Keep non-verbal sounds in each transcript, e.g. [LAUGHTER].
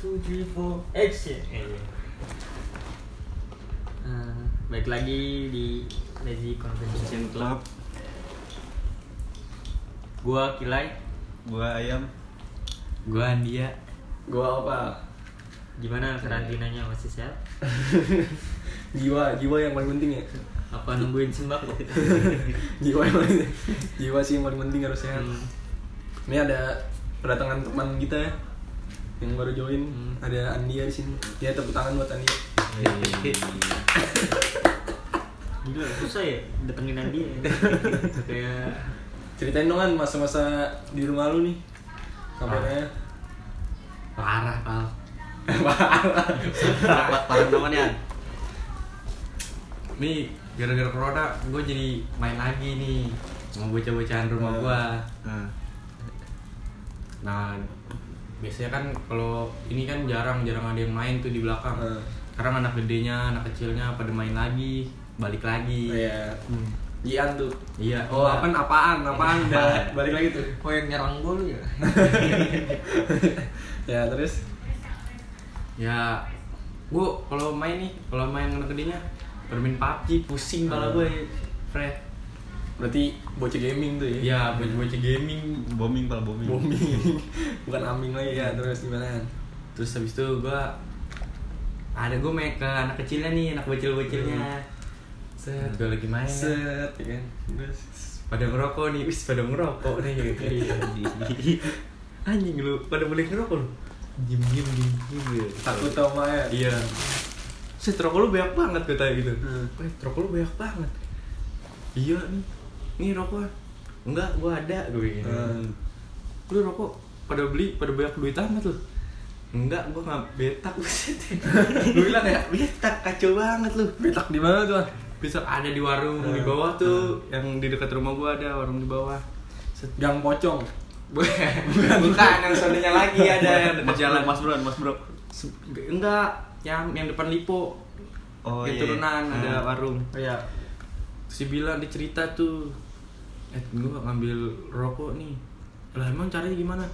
two, three, four, action. Eh, iya. Eh, baik lagi di Lazy Conversation Club. Gua Kilai, Gua ayam. Gua Andia. Gua apa? gimana karantinanya masih sehat? [LAUGHS] Jiwa, jiwa yang paling penting ya. Apa nungguin sembako? [LAUGHS] Jiwa yang paling jiwa sih yang paling penting harus sehat. Hmm. Ini ada kedatangan teman kita ya yang baru join. Hmm. Ada Andia di sini. Ya tepuk tangan buat Andia. Gila, susah ya datengin dia. [LAUGHS] Kayak Ceritain dong kan masa-masa di rumah lu nih. Kabarnya. Parah, Pal. [LAUGHS] Parah. Parah, parah namanya. Nih, gara-gara corona gue jadi main lagi nih sama bocah-bocahan rumah gua. Nah, Nah, biasanya kan kalau ini kan jarang-jarang ada yang main tuh di belakang. Hmm. Sekarang anak gedenya, anak kecilnya pada main lagi, balik lagi. Iya. hmm. Jian tuh. Iya. Oh, apaan apaan apaan [LAUGHS] udah balik lagi tuh. [LAUGHS] Kok yang nyerang lu ya? [LAUGHS] Ya, terus Ya, gua kalau main nih, kalau main anak gedenya, bermain PUBG pusing kepala gue, Fred. Berarti bocah gaming tuh ya. Ya, bocah-bocah gaming. bombing pal bombing. Booming. [LAUGHS] Bukan aming lagi ya, terus gimana? Terus habis itu gua ada gue main ke anak kecilnya nih, anak bocil-bocilnya. Set, gue lagi main. kan. Set, ya kan. Terus pada ngerokok nih, wis pada ngerokok nih gitu. [LAUGHS] Anjing lu, pada boleh ngerokok lu. Diem diem diem diem gitu. takut sama ya. Iya. Set rokok lu banyak banget kata gitu. Hmm. Rokok lu banyak banget. Iya nih. Nih rokok. Enggak, gua ada gue gini. Hmm. Lu rokok pada beli pada banyak duit amat lu. Enggak, gua nggak betak. [LAUGHS] Gue bilang kayak betak kacau banget lu. Betak di mana tuh? Besok ada di warung di Hmm. bawah tuh, yang di dekat rumah gua ada warung di bawah. Set. Gang pocong. Bukan, yang sononya lagi ada yang dekat Mas jalan. Mas Bro, Mas Bro. Enggak, yang yang depan Lipo. Oh Yang iya. turunan Ah. ada warung. Iya. Terus dia bilang dia cerita tuh, eh gue ngambil rokok nih. Lah emang caranya gimana?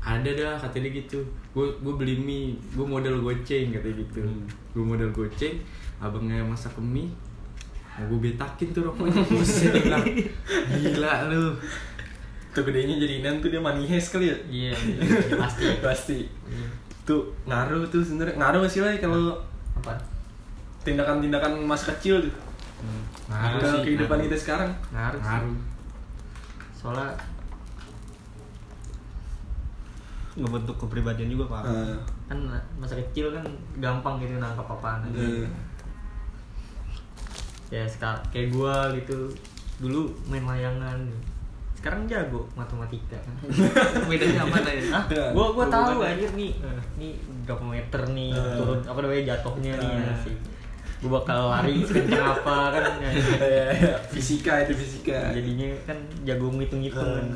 Ada dah kata dia gitu. Gue gue beli mie, gue modal goceng katanya gitu. Hmm. Gue modal goceng, abangnya masak mie. Mau gue betakin tuh rokoknya. [LAUGHS] Buset bilang, gila lu. Tuh gedenya jadi inan tuh dia manihes kali ya. Iya, [LAUGHS] iya, pasti. Pasti. Iya. Tuh ngaruh tuh sebenarnya ngaruh gak sih lah kalau Apa? tindakan-tindakan masa kecil tuh Ngaruh ke sih, kehidupan ngaruh. kita sekarang. Ngaruh. sih. Ngaruh. Soalnya Ngebentuk kepribadian juga pak. Ah. kan masa kecil kan gampang gitu nangkap apaan aja. Hmm. ya sekal kayak gua gitu dulu main layangan sekarang jago matematika kan [LAUGHS] bedanya apa tadi ah Ya, gua gua tahu anjir nih nih berapa meter nih Eh. turun apa namanya jatuhnya nih Eh. sih gua bakal lari sekencang apa kan Iya, iya. fisika itu fisika. jadinya kan jago ngitung-ngitung kan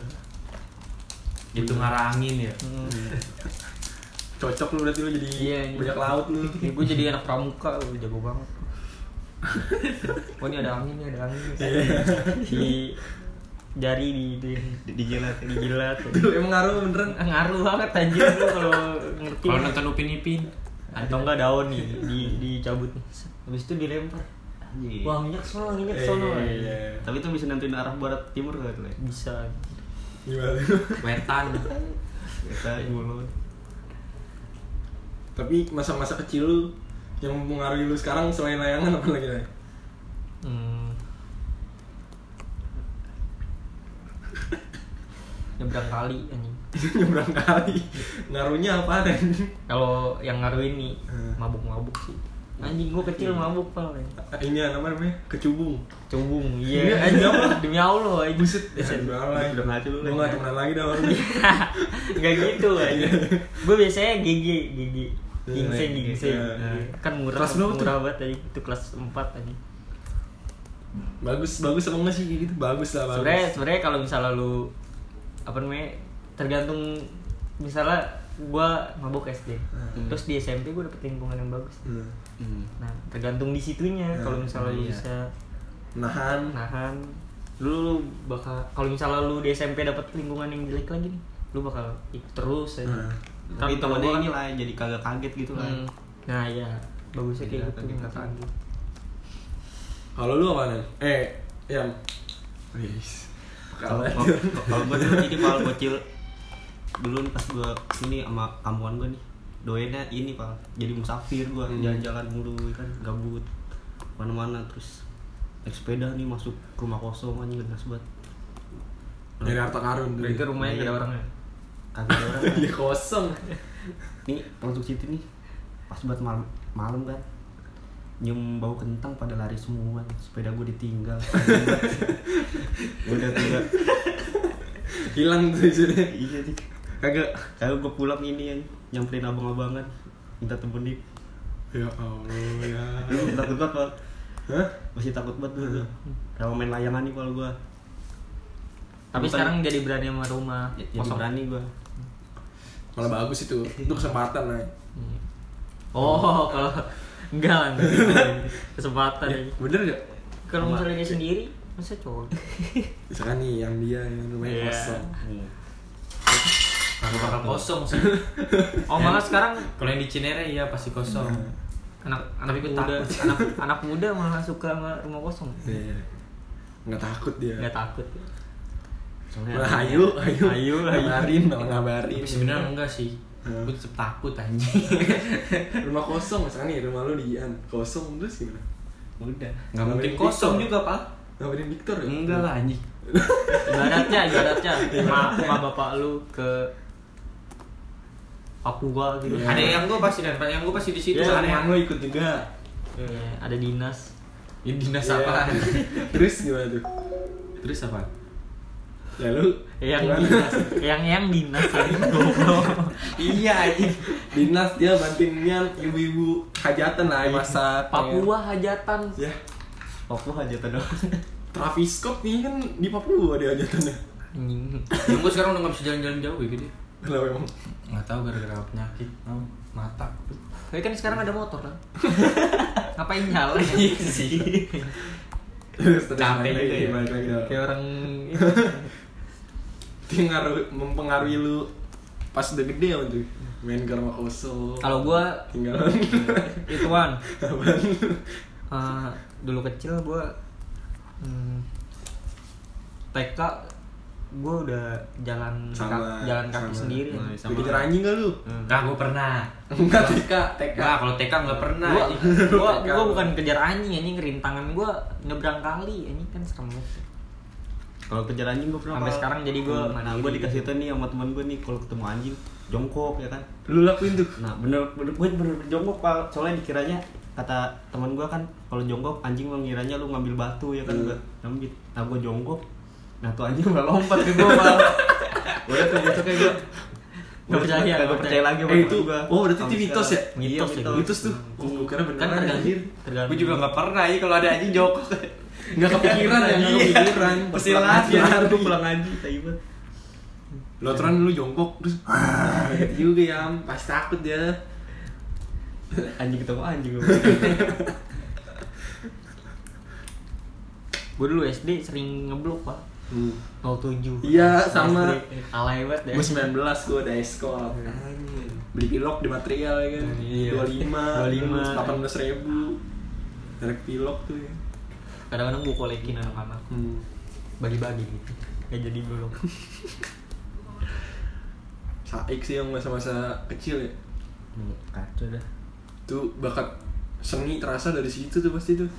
Itu ngarangin ya. Hmm. Cocok lu berarti lu jadi Iya, iya. banyak laut lu. Ini gue jadi anak pramuka, lu jago banget. Oh ini ada angin, ini ada angin. Di jari di di, Di- Dijilat. dijilat. Tuh emang ngaruh beneran. Ngaruh banget anjir lu kalau ngerti. Kalau nonton Upin Ipin, atau enggak daun nih di dicabut. Habis itu dilempar. Anjing. Wah, minyak sono, minyak sono. Iya. Tapi itu bisa nentuin arah barat timur gak tuh? Bisa. Gimana? wetan. Kita mulut. Tapi masa-masa kecil lu yang mempengaruhi lu sekarang selain layangan apa lagi Ray? Hmm. Nyebrang kali anjing. Nyebrang kali. Ngaruhnya apa dan? Kalau yang ngaruhin nih Hmm. mabuk-mabuk sih. Anjing gua kecil mabuk pal. Ini apa namanya? Kecubung. Cubung, Iya, iya. anjing apa? Demi Allah, anjing. Buset. Udah lah. Udah ngaco lu, Gua nggak temenan lagi dah [LAUGHS] orang ini. Enggak gitu anjing. Gue biasanya GG. Gingseng, Iya, gingseng. iya. Kan murah, Kelas murah banget tadi. Itu kelas 4 tadi. Bagus, bagus apa enggak sih gitu? Bagus lah, bagus. Sebenarnya sebenarnya kalau misalnya lu apa namanya? Tergantung misalnya gua mabuk SD. Hmm. Terus di SMP gua dapet lingkungan yang bagus. Hmm. Hmm. Nah, tergantung di situnya. Hmm, Kalau misalnya lu iya. bisa Nahan. nahan lu, lu bakal kalau misalnya lu di SMP dapat lingkungan yang jelek lagi nih lu bakal ikut terus aja Hmm. Tapi Kan kalau temennya kan- ini lah jadi kagak kaget gitu lah. Hmm. Nah iya, bagusnya kayak Nggak gitu kaget nggak gitu. kaget. Kalau lu apa nih? Eh. Wis. Kalau Kalau kalau gue ini pal bocil dulu nih pas gue ini sama kampungan gue nih doainnya ini pal jadi musafir gue Hmm. jalan-jalan mulu kan gabut mana-mana terus naik sepeda nih masuk ke rumah kosong anjing gas banget Dari harta karun dulu. Berarti rumahnya Iya. gak ada orangnya. kagak ada orang kan. [LAUGHS] Iya kosong. nih masuk situ nih pas buat malam malam kan nyium bau kentang pada lari semua sepeda gue ditinggal [LAUGHS] udah tiga Hilang tuh isinya. iya sih kagak kagak gue pulang ini yang nyamperin abang-abangan minta temenin Ya Allah ya. masih takut banget Pal. Hah? masih takut banget dulu kalau main layangan nih kalau gue Tapi Bukan- sekarang jadi berani sama rumah jadi kosong. berani gue Malah bagus itu. Itu kesempatan lah. Iya. Oh, kalau enggak kesempatan Ya, bener gak? Kalau misalnya dia sendiri, masa cowok? Misalkan nih yang dia yang rumahnya Iya. kosong. Nggak bakal kosong sih. [LAUGHS] Oh malah sekarang Kalau yang di Cinere iya pasti kosong. anak anak gue muda takut. [LAUGHS] anak anak muda malah suka sama rumah kosong. Iya. Nggak takut dia. Nggak takut. soalnya Nah, ayo, Ayo, ayo. ngabarin, ngabarin. Tapi sebenarnya enggak sih. Hmm. Gue tetep takut anjing. [LAUGHS] rumah kosong misalkan nih rumah lu di Ian kosong terus gimana? udah Nggak mungkin kosong juga, Pak. Ngabarin Victor ya? Enggak lah anjing. Ibaratnya, ibaratnya rumah, rumah bapak lu ke Papua gitu. Iya. Ada yang gue pasti dan yang gue pasti di situ Iya, ada yang lu ikut juga. Iya, ada dinas. Ya, dinas Iya. apa? [LAUGHS] Terus gimana tuh? Terus apa? Ya lu Yang gimana? dinas, yang yang dinas [LAUGHS] lagi goblok. iya dinas dia bantingnya ibu-ibu hajatan lah masak Papua hajatan. ya Papua aja tuh dong [LAUGHS] Traviscope nih kan di Papua dia hajatannya. Yang gue sekarang udah gak bisa jalan-jalan jauh ya gitu. Kenapa emang Nggak tahu gara-gara penyakit. Oh, mata. Tapi kan sekarang ada motor kan. [LAUGHS] Ngapain jalan? Iya sih. Capek lagi, ya. balik lagi dah. Kayak orang Itu [LAUGHS] ngaruh, mempengaruhi lu pas udah gede apa tuh main ke rumah kosong kalau gua tinggal [LAUGHS] ituan Apaan? eh, dulu kecil gua hmm, TK gua udah jalan Sama, ka- jalan kaki sama. sendiri. Nah, sama. Dikejar anjing gak lu? Nah, gue pernah. Enggak TK, TK Nah, kalau TK nggak pernah. Gua, anjing. [LAUGHS] gua, TK. gua bukan kejar anjing anjing rintangan gua nyebrang kali anjing kan serem banget. kalau kejar anjing gue pernah Sampai sekarang jadi gua nah gue dikasih tau nih sama teman gue nih kalau ketemu anjing jongkok ya kan Lu lakuin tuh? nah bener bener gue bener, bener jongkok pal soalnya dikiranya kata teman gue kan kalau jongkok anjing mengiranya lu ngambil batu ya kan Hmm. gue ngambil nah gue jongkok nah tuh anjing malah lompat ke gue pal udah tuh besoknya gue Nggak percaya, nggak percaya lagi sama Eh, itu- gua. oh, berarti itu mitos ya? sekarang. Iya, Mitos ya, mitos. Mitos tuh. Oh, gue kira beneran Kan tergantung. anjir. tergantung. Gue juga nggak pernah ya kalau ada anjing jongkok. Nggak kepikiran ya, nggak Iya. kepikiran. Pasti lari. gue pulang aja, tai banget. Lo aturan lu jongkok terus ah, gitu juga ya, pasti takut dia. Anjing ketemu anjing gua. [LAUGHS] Gua dulu SD sering ngeblok pak. Hmm. 07 Iya, sama. Alay banget ya Gue 19 gue udah eskol. Beli pilok di material ya kan. Iya. 25, 25. 18 ribu. Direct pilok tuh ya. kadang-kadang gua kolekin anak-anak Hmm. bagi-bagi gitu Gak jadi blok Saik sih yang masa-masa kecil ya. Hmm, Kacau dah. Tuh bakat seni terasa dari situ tuh pasti tuh.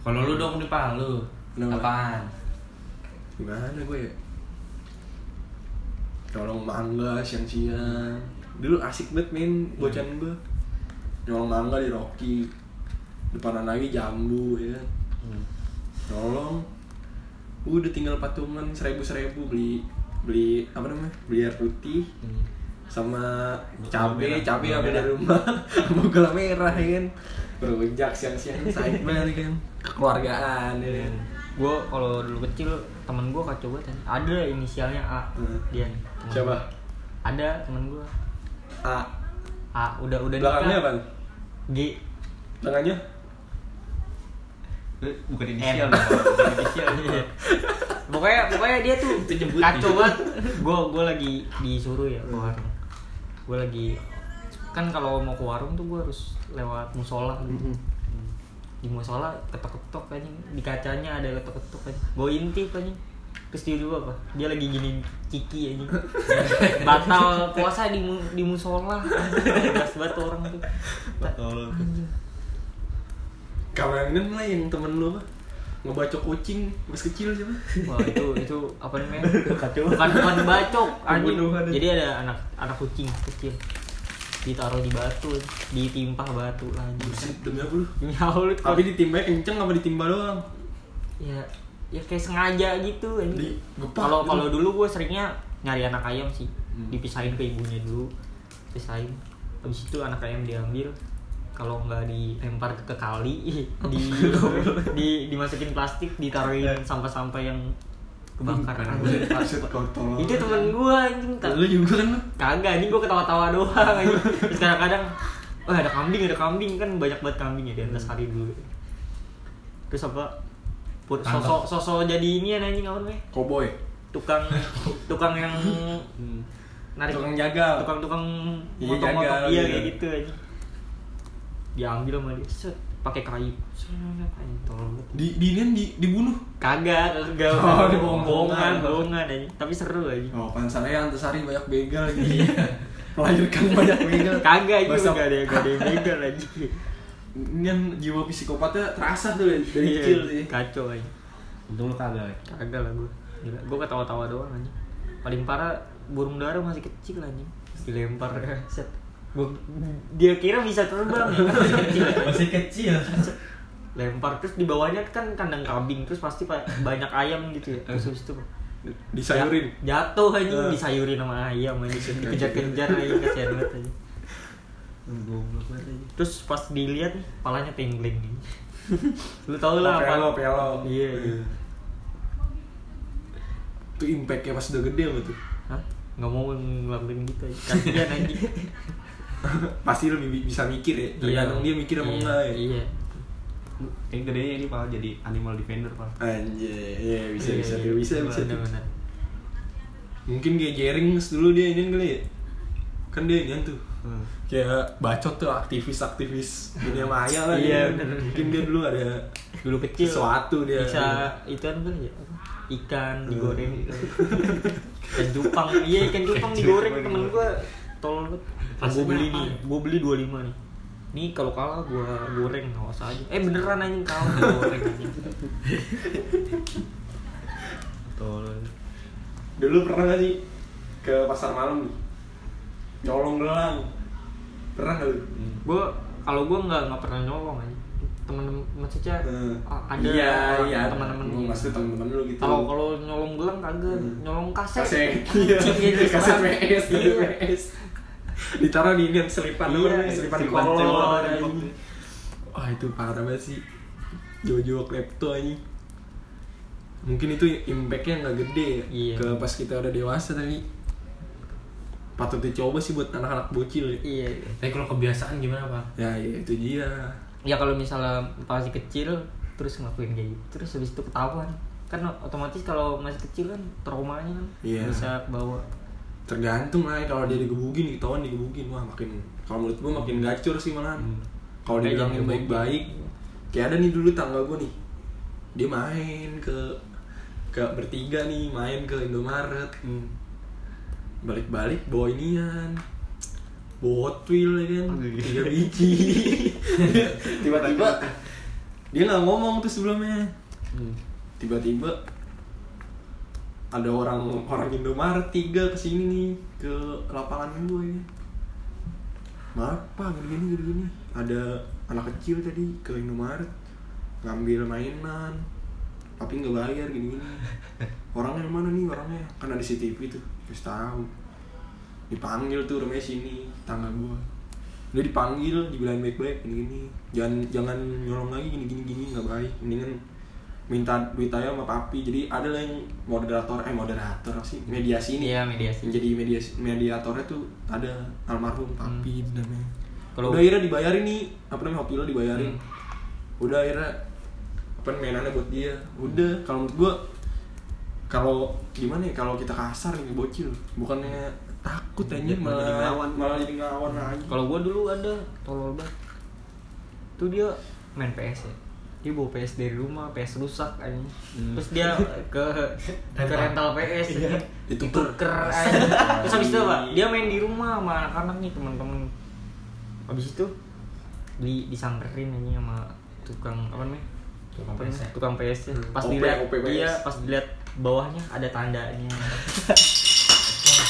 Kalau lu dong nih Pak, lu. Kenapa? Apaan? Gimana gue ya? Nyolong mangga siang-siang. Dulu asik banget main bocan gue Nyolong mangga di Rocky. Depanan lagi jambu ya kan? Hmm. Nyolong. Udah tinggal patungan seribu-seribu beli Beli apa namanya? Beli air putih Sama cabe, cabe merah. dari rumah. [LAUGHS] Sama gula merah ya kan? Berujak siang-siang banget ya kan? Kekeluargaan ya kan? Gue kalau dulu kecil temen gue kacau banget kan ada inisialnya A. Hmm. dia nih temen Siapa? gua. ada temen gue A. A. Udah udah Belakangnya apa? G. Belakangnya? Eh, Bukan inisial, [LAUGHS] bukan inisial. Iya. pokoknya pokoknya dia tuh kacau banget. Gue gue lagi disuruh ya ke warung. Gue lagi kan kalau mau ke warung tuh gue harus lewat musola. Gitu di musola ketok-ketok kan di kacanya ada ketok-ketok kan gue intip kan terus dia dulu apa dia lagi gini ciki aja [LAUGHS] batal puasa di mu- di musola banget tuh orang tuh. Anjing. Kalau yang ini lah yang temen lu apa? Ngebacok kucing pas kecil siapa? Wah itu itu apa namanya? Bukan bukan bacok anjing. Jadi ada anak anak kucing kecil ditaruh di batu, ditimpa batu lagi. Buset, demi apa lu? Nyaul Tapi ditimbanya kenceng apa ditimba doang? ya ya kayak sengaja gitu. Digepak Kalau gitu. kalau dulu gue seringnya nyari anak ayam sih. Dipisahin ke ibunya dulu. Pisahin. Habis itu anak ayam diambil kalau nggak dilempar ke kali [LAUGHS] di [LAUGHS] di dimasukin plastik ditaruhin sampah-sampah yang kebakar anjing. Buset, kotor. itu temen gua anjing tak Lu juga kan kagak anjing gua ketawa-tawa doang anjing. Terus kadang-kadang oh ada kambing ada kambing. Kan banyak banget kambing ya di atas hari dulu. Terus apa? Put sosok sosok jadi ini anjing apa namanya? Cowboy. tukang tukang yang narik Tukang jagal. tukang-tukang Iya, motong-motong. jagal, iya gitu. kayak gitu anjing. Diambil sama dia set pakai kayu tolong. Di di ini di dibunuh. kagak kagak Oh, di bohongan bohongan. anjing tapi seru anjing Oh, pansan aja antasari banyak begal gitu. Melahirkan banyak begal. Kagak juga Bahasa- gak ada gak ada yang begal aja. Ini kan jiwa psikopatnya terasa tuh dari Iya, kecil sih. Kacau aja. Untung lu kagak. Kagak lah gue. Gila, gue ketawa-tawa doang aja. Paling parah burung dara masih kecil aja. Dilempar [LAUGHS] set. Gua, dia kira bisa terbang ya kan masih kecil. Masih kecil. Lempar terus di bawahnya kan kandang kambing terus pasti pa- banyak ayam gitu ya. Terus habis itu Disayurin. Ja- jatuh aja Eh. disayurin sama ayam aja dikejar-kejar aja kasihan banget aja. Goblok banget aja. Terus pas dilihat nih, palanya tenggleng nih. Lu tau lah Oh, apa? pelo, pelo. Iya, iya. Itu impactnya pas udah gede apa tuh? Hah? Nggak mau ngelakuin gitu aja. Kasihan anjing. [LAUGHS] Pasti lebih bi- bisa mikir ya. Tergantung dia mikir apa iya, enggak ya. Iya. Kayak gedenya ini pak jadi animal defender pak. Anjay, iya bisa Iya, bisa iya. bisa bisa. tuh. Bener-bener. Mungkin kayak Jerings dulu dia ini kali ya. Kan dia ini tuh. Hmm. Kayak bacot tuh aktivis-aktivis dunia maya lah Iya, dia. bener. Mungkin dia dulu ada Dulu kecil. Sesuatu dia. Bisa ikan kali ya? Ikan digoreng. [LAUGHS] ikan cupang. Iya, ikan cupang digoreng temen gua tolol banget. Rasanya Gua beli nih, gua beli 25 nih. Nih kalau kalah gua goreng awas aja. Eh beneran anjing kalah gua goreng anjing. [LAUGHS] Tolol. Dulu pernah gak sih ke pasar malam nih? Nyolong gelang. Pernah gak lu? Gua kalau gua nggak nggak pernah nyolong aja. Temen-temen maksudnya ah, ada iya, iya, teman-teman Gua iya. Maksudnya temen-temen lu gitu. Kalau kalau nyolong gelang kagak, Hmm. nyolong kaset. kaset, iya, gitu, kaset [LAUGHS] sekarang. PS, kaset Iya. PS. Ditaruh di ini selipan Iya, namanya? selipan selipan kolor. anjing. Wah itu parah banget sih. Jojo klepto anjing. Mungkin itu impactnya nggak gede ya Iya. ke pas kita udah dewasa tadi. Patut dicoba sih buat anak-anak bocil ya. Iya. Tapi kalau kebiasaan gimana pak? Ya, ya itu dia. Ya kalau misalnya masih kecil terus ngelakuin kayak gitu, terus habis itu ketahuan kan otomatis kalau masih kecil kan traumanya kan Iya. bisa bawa Tergantung lah kalau dia digebugin, ketahuan digebugin wah makin kalau menurut gua makin gacor sih malahan. Kalau Kayak dibilangin jangan baik-baik, kayak ada nih dulu tangga gua nih. Dia main ke ke bertiga nih, main ke Indomaret. Hmm. Balik-balik bawa inian. Wheel ya kan, Iya. tiga biji. [LAUGHS] Tiba-tiba dia nggak ngomong tuh sebelumnya. Hmm. Tiba-tiba ada orang orang Indomaret tiga ke sini nih ke lapangan gue maaf pak gini gini gini ada anak kecil tadi ke Indomaret ngambil mainan tapi nggak bayar gini gini orangnya yang mana nih orangnya? Kan ada CCTV tuh terus tahu. Dipanggil tuh rumahnya sini tangga gue udah dipanggil dibilang baik-baik gini gini jangan jangan nyolong lagi gini gini gini nggak baik. Mendingan minta duit aja sama papi. Jadi ada lah yang moderator eh moderator sih? Mediasi ini. Iya, mediasi. yang jadi mediasi mediatornya tuh ada almarhum papi namanya. Kalau- udah akhirnya dibayarin nih apa namanya hotel dibayarin. Hmm. udah akhirnya apa mainannya buat dia. Udah kalau menurut gua kalau gimana ya kalau kita kasar nih bocil. Bukannya takut aja Malah malah jadi ngelawan. malah jadi ngelawan lagi Kalau gua dulu ada tolol banget. Tuh dia main PS ya. Dia bawa PS dari rumah, PS rusak aja. Terus dia ke ke rental PS Iya. Ditukar aja. Terus habis itu apa? Dia main di rumah sama anak-anak nih teman-teman. Habis itu di disamperin aja sama tukang apa namanya? Tukang Apa PS. Tukang PS -nya. Pas OP, dilihat OP iya, pas dilihat bawahnya ada tandanya. [LAUGHS]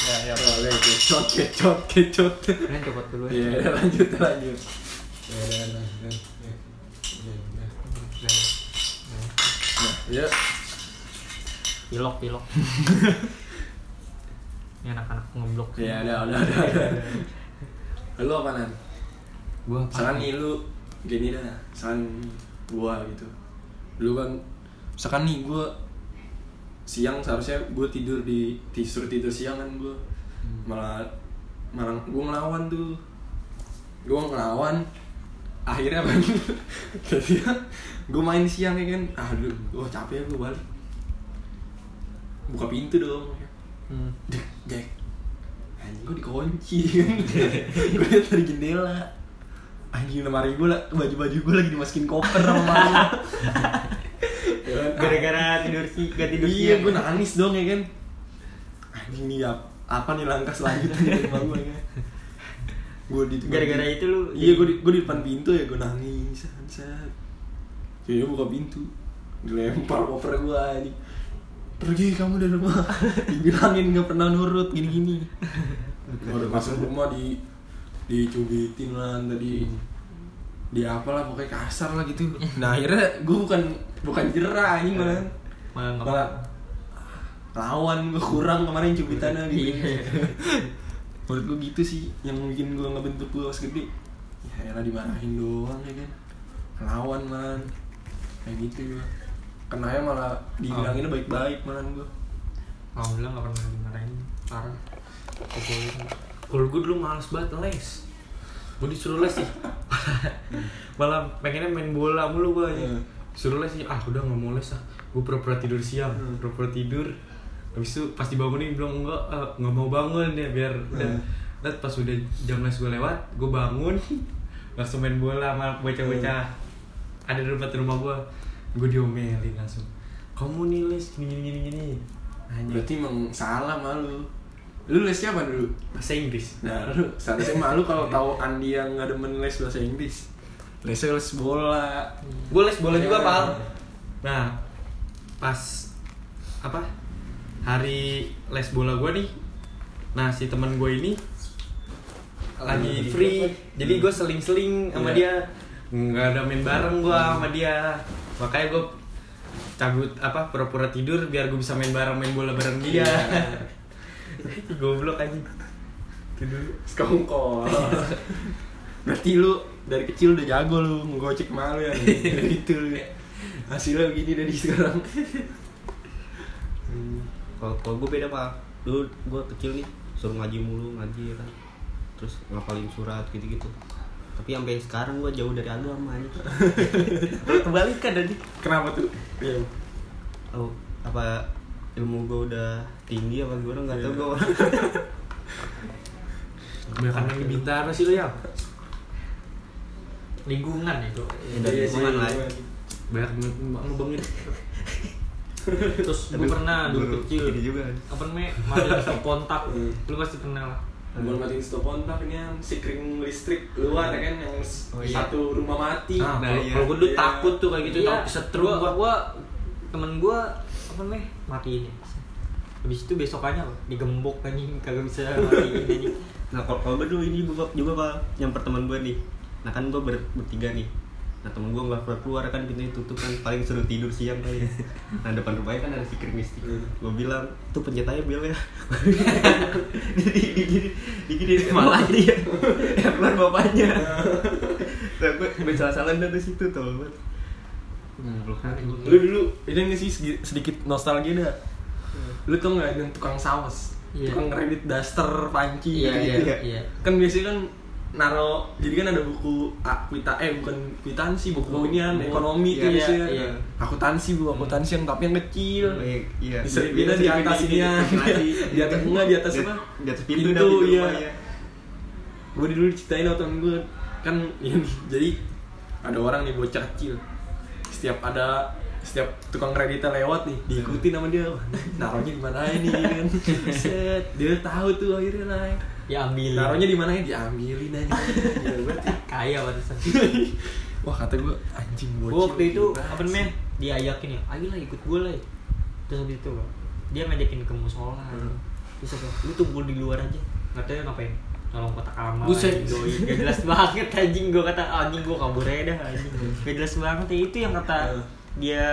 ya ya boleh kecot kecot kecot Kalian copot dulu ya. ya lanjut lanjut Ya, ya, ya, ya, ya. Ya, ya. Nah ya. Pilok, pilok. [LAUGHS] Ini anak-anak ngeblok. ya udah udah udah udah lu apa nan? Gua apa? misalkan nih lu gini dah. Misalkan gua gitu. Dulu kan misalkan nih gua siang seharusnya gua tidur di disuruh tidur siang kan gua. Malah malah gua ngelawan tuh. Gua ngelawan akhirnya apa? [LAUGHS] Jadi gua main siang ya kan. Aduh gua capek ya gua balik. Buka pintu dong. Hmm. Dek, Jack. Anjing gue dikunci kan. [LAUGHS] Gue liat dari jendela. Anjing lemari gue lah Baju-baju gue lagi dimasukin koper sama kan? [LAUGHS] Gara-gara tidur sih, gak tidur Iya gue nangis dong ya kan. Anjing nih ap- apa nih langkah selanjutnya dari gue ya Gue di Gara-gara itu lu Iya gue di, gue di depan pintu ya gue nangis Set. Jadi buka pintu. Dilempar koper gue anjing Pergi kamu dari rumah. [LAUGHS] Dibilangin gak pernah nurut gini-gini. Udah masuk rumah di dicubitin lah tadi. Di apa lah pokoknya kasar lah gitu. Nah akhirnya gue bukan bukan jerah anjing malah. Malah malah lawan gue kurang kemarin cubitannya gitu. Iya. [LAUGHS] menurut gue gitu sih yang bikin gue ngebentuk gue pas gede. Ya elah dimarahin doang ya kan. Lawan man. Kayak gitu gue kenanya malah dibilanginnya baik-baik man gue Alhamdulillah gak pernah dimarahin. Parah. Kalau gue dulu males banget les. Gue disuruh les sih. [LAUGHS] Malah pengennya main bola mulu gue aja Hmm. Suruh les sih, ah udah gak mau les ah. Gue pura-pura tidur siang, Hmm. pura-pura tidur Habis itu pas dibangunin bilang enggak, ah, nggak mau bangun ya biar udah Hmm. Dan pas udah jam les gue lewat, gue bangun [LAUGHS] Langsung main bola sama bocah-bocah Ada di depan rumah gue Gue diomelin langsung Kamu nih les gini gini gini gini Anjing. berarti emang salah malu lu les siapa dulu Bahasa Inggris Nah, lu seharusnya malu kalau [LAUGHS] tahu Andi yang nggak demen les bahasa Inggris. Lesnya les bola. gue les bola juga Ya. pal nah pas apa hari les bola gue nih nah si teman gue ini lagi free jadi gue seling-seling sama Iya. dia nggak ada main bareng gue sama dia makanya gue cabut apa pura-pura tidur biar gue bisa main bareng main bola bareng dia [LAUGHS] goblok aja itu dulu Sekongkol. [LAUGHS] Berarti lu dari kecil udah jago lu ngegocek malu ya. [LAUGHS] gitu lu. Hasilnya begini dari sekarang. Kalau kalau gue beda pak. Dulu gue kecil nih suruh ngaji mulu ngaji ya kan. Terus ngapalin surat gitu gitu tapi sampai sekarang gue jauh dari agama nih [LAUGHS] kebalikan tadi Kenapa tuh? Iya. oh, apa ilmu gue udah tinggi apa gue nggak tahu Iya. gue kebanyakan [LAUGHS] yang di Bintaro sih lo ya Lingkungan itu Ya, dari lingkungan lah. banyak ngebengin [LAUGHS] Terus gue pernah dulu kecil Gini juga Apa namanya, matiin stop kontak. Lu pasti pernah lah Mau matiin stop kontak ini yang sikring listrik luar kan yang Oh, iya. satu rumah mati. Nah, Nah, kalau iya. kalau gue dulu Iya. takut tuh kayak gitu, takut setrum gua, gua. gua temen gua apa namanya matiin ya. Habis itu besokannya apa? Digembok anjing [LAUGHS] kagak bisa matiin anjing. nah kalau gue dulu ini juga juga pak yang perteman gue nih nah kan gue ber, bertiga nih nah temen gue nggak keluar keluar kan pintunya tutup kan paling suruh tidur siang kali ya [LAUGHS] nah depan rumahnya kan ada si mistik Hmm. gue bilang tuh pencet aja bel ya di di di di di gini malah dia yang keluar bapaknya [LAUGHS] nah gue salah salah dari situ tuh banget Goblok Lu dulu ini nggak sih sedikit nostalgia dah. Lu tau nggak yang tukang saus? Iya. Tukang kredit daster panci Iya, gitu-gitu iya, ya? iya. Kan biasanya kan naro jadi kan ada buku ah, kuita eh bukan kwitansi buku Buku- inian buku- ekonomi iya, tuh biasanya iya, iya. akuntansi bu akuntansi yang tapi yang kecil Iya, iya. Diselipinnya [LAUGHS] di atas ini. Di atas enggak di atas apa? Di atas pintu, Pintu, iya. iya. gue dulu ceritain temen gue kan [LAUGHS] ini jadi ada orang nih bocah kecil setiap ada setiap tukang kreditnya lewat nih diikutin sama dia Wah, naruhnya di mana ini kan [LAUGHS] set dia tahu tuh akhirnya naik ya ambil naruhnya di mana? Diambilin aja. Ya, berarti [LAUGHS] kaya pantesan [LAUGHS] wah kata gue anjing bocil waktu itu gila apa namanya diajakin ya. Ayo lah ikut gue lah terus habis itu dia ngajakin ke musola. Hmm. terus apa? Lu tunggu di luar aja. Nggak tahu ya ngapain? Tolong kotak amal Buset. doi. gak jelas banget anjing gue kata anjing gue kabur aja dah anjing. Gak jelas banget ya itu yang kata Hmm. dia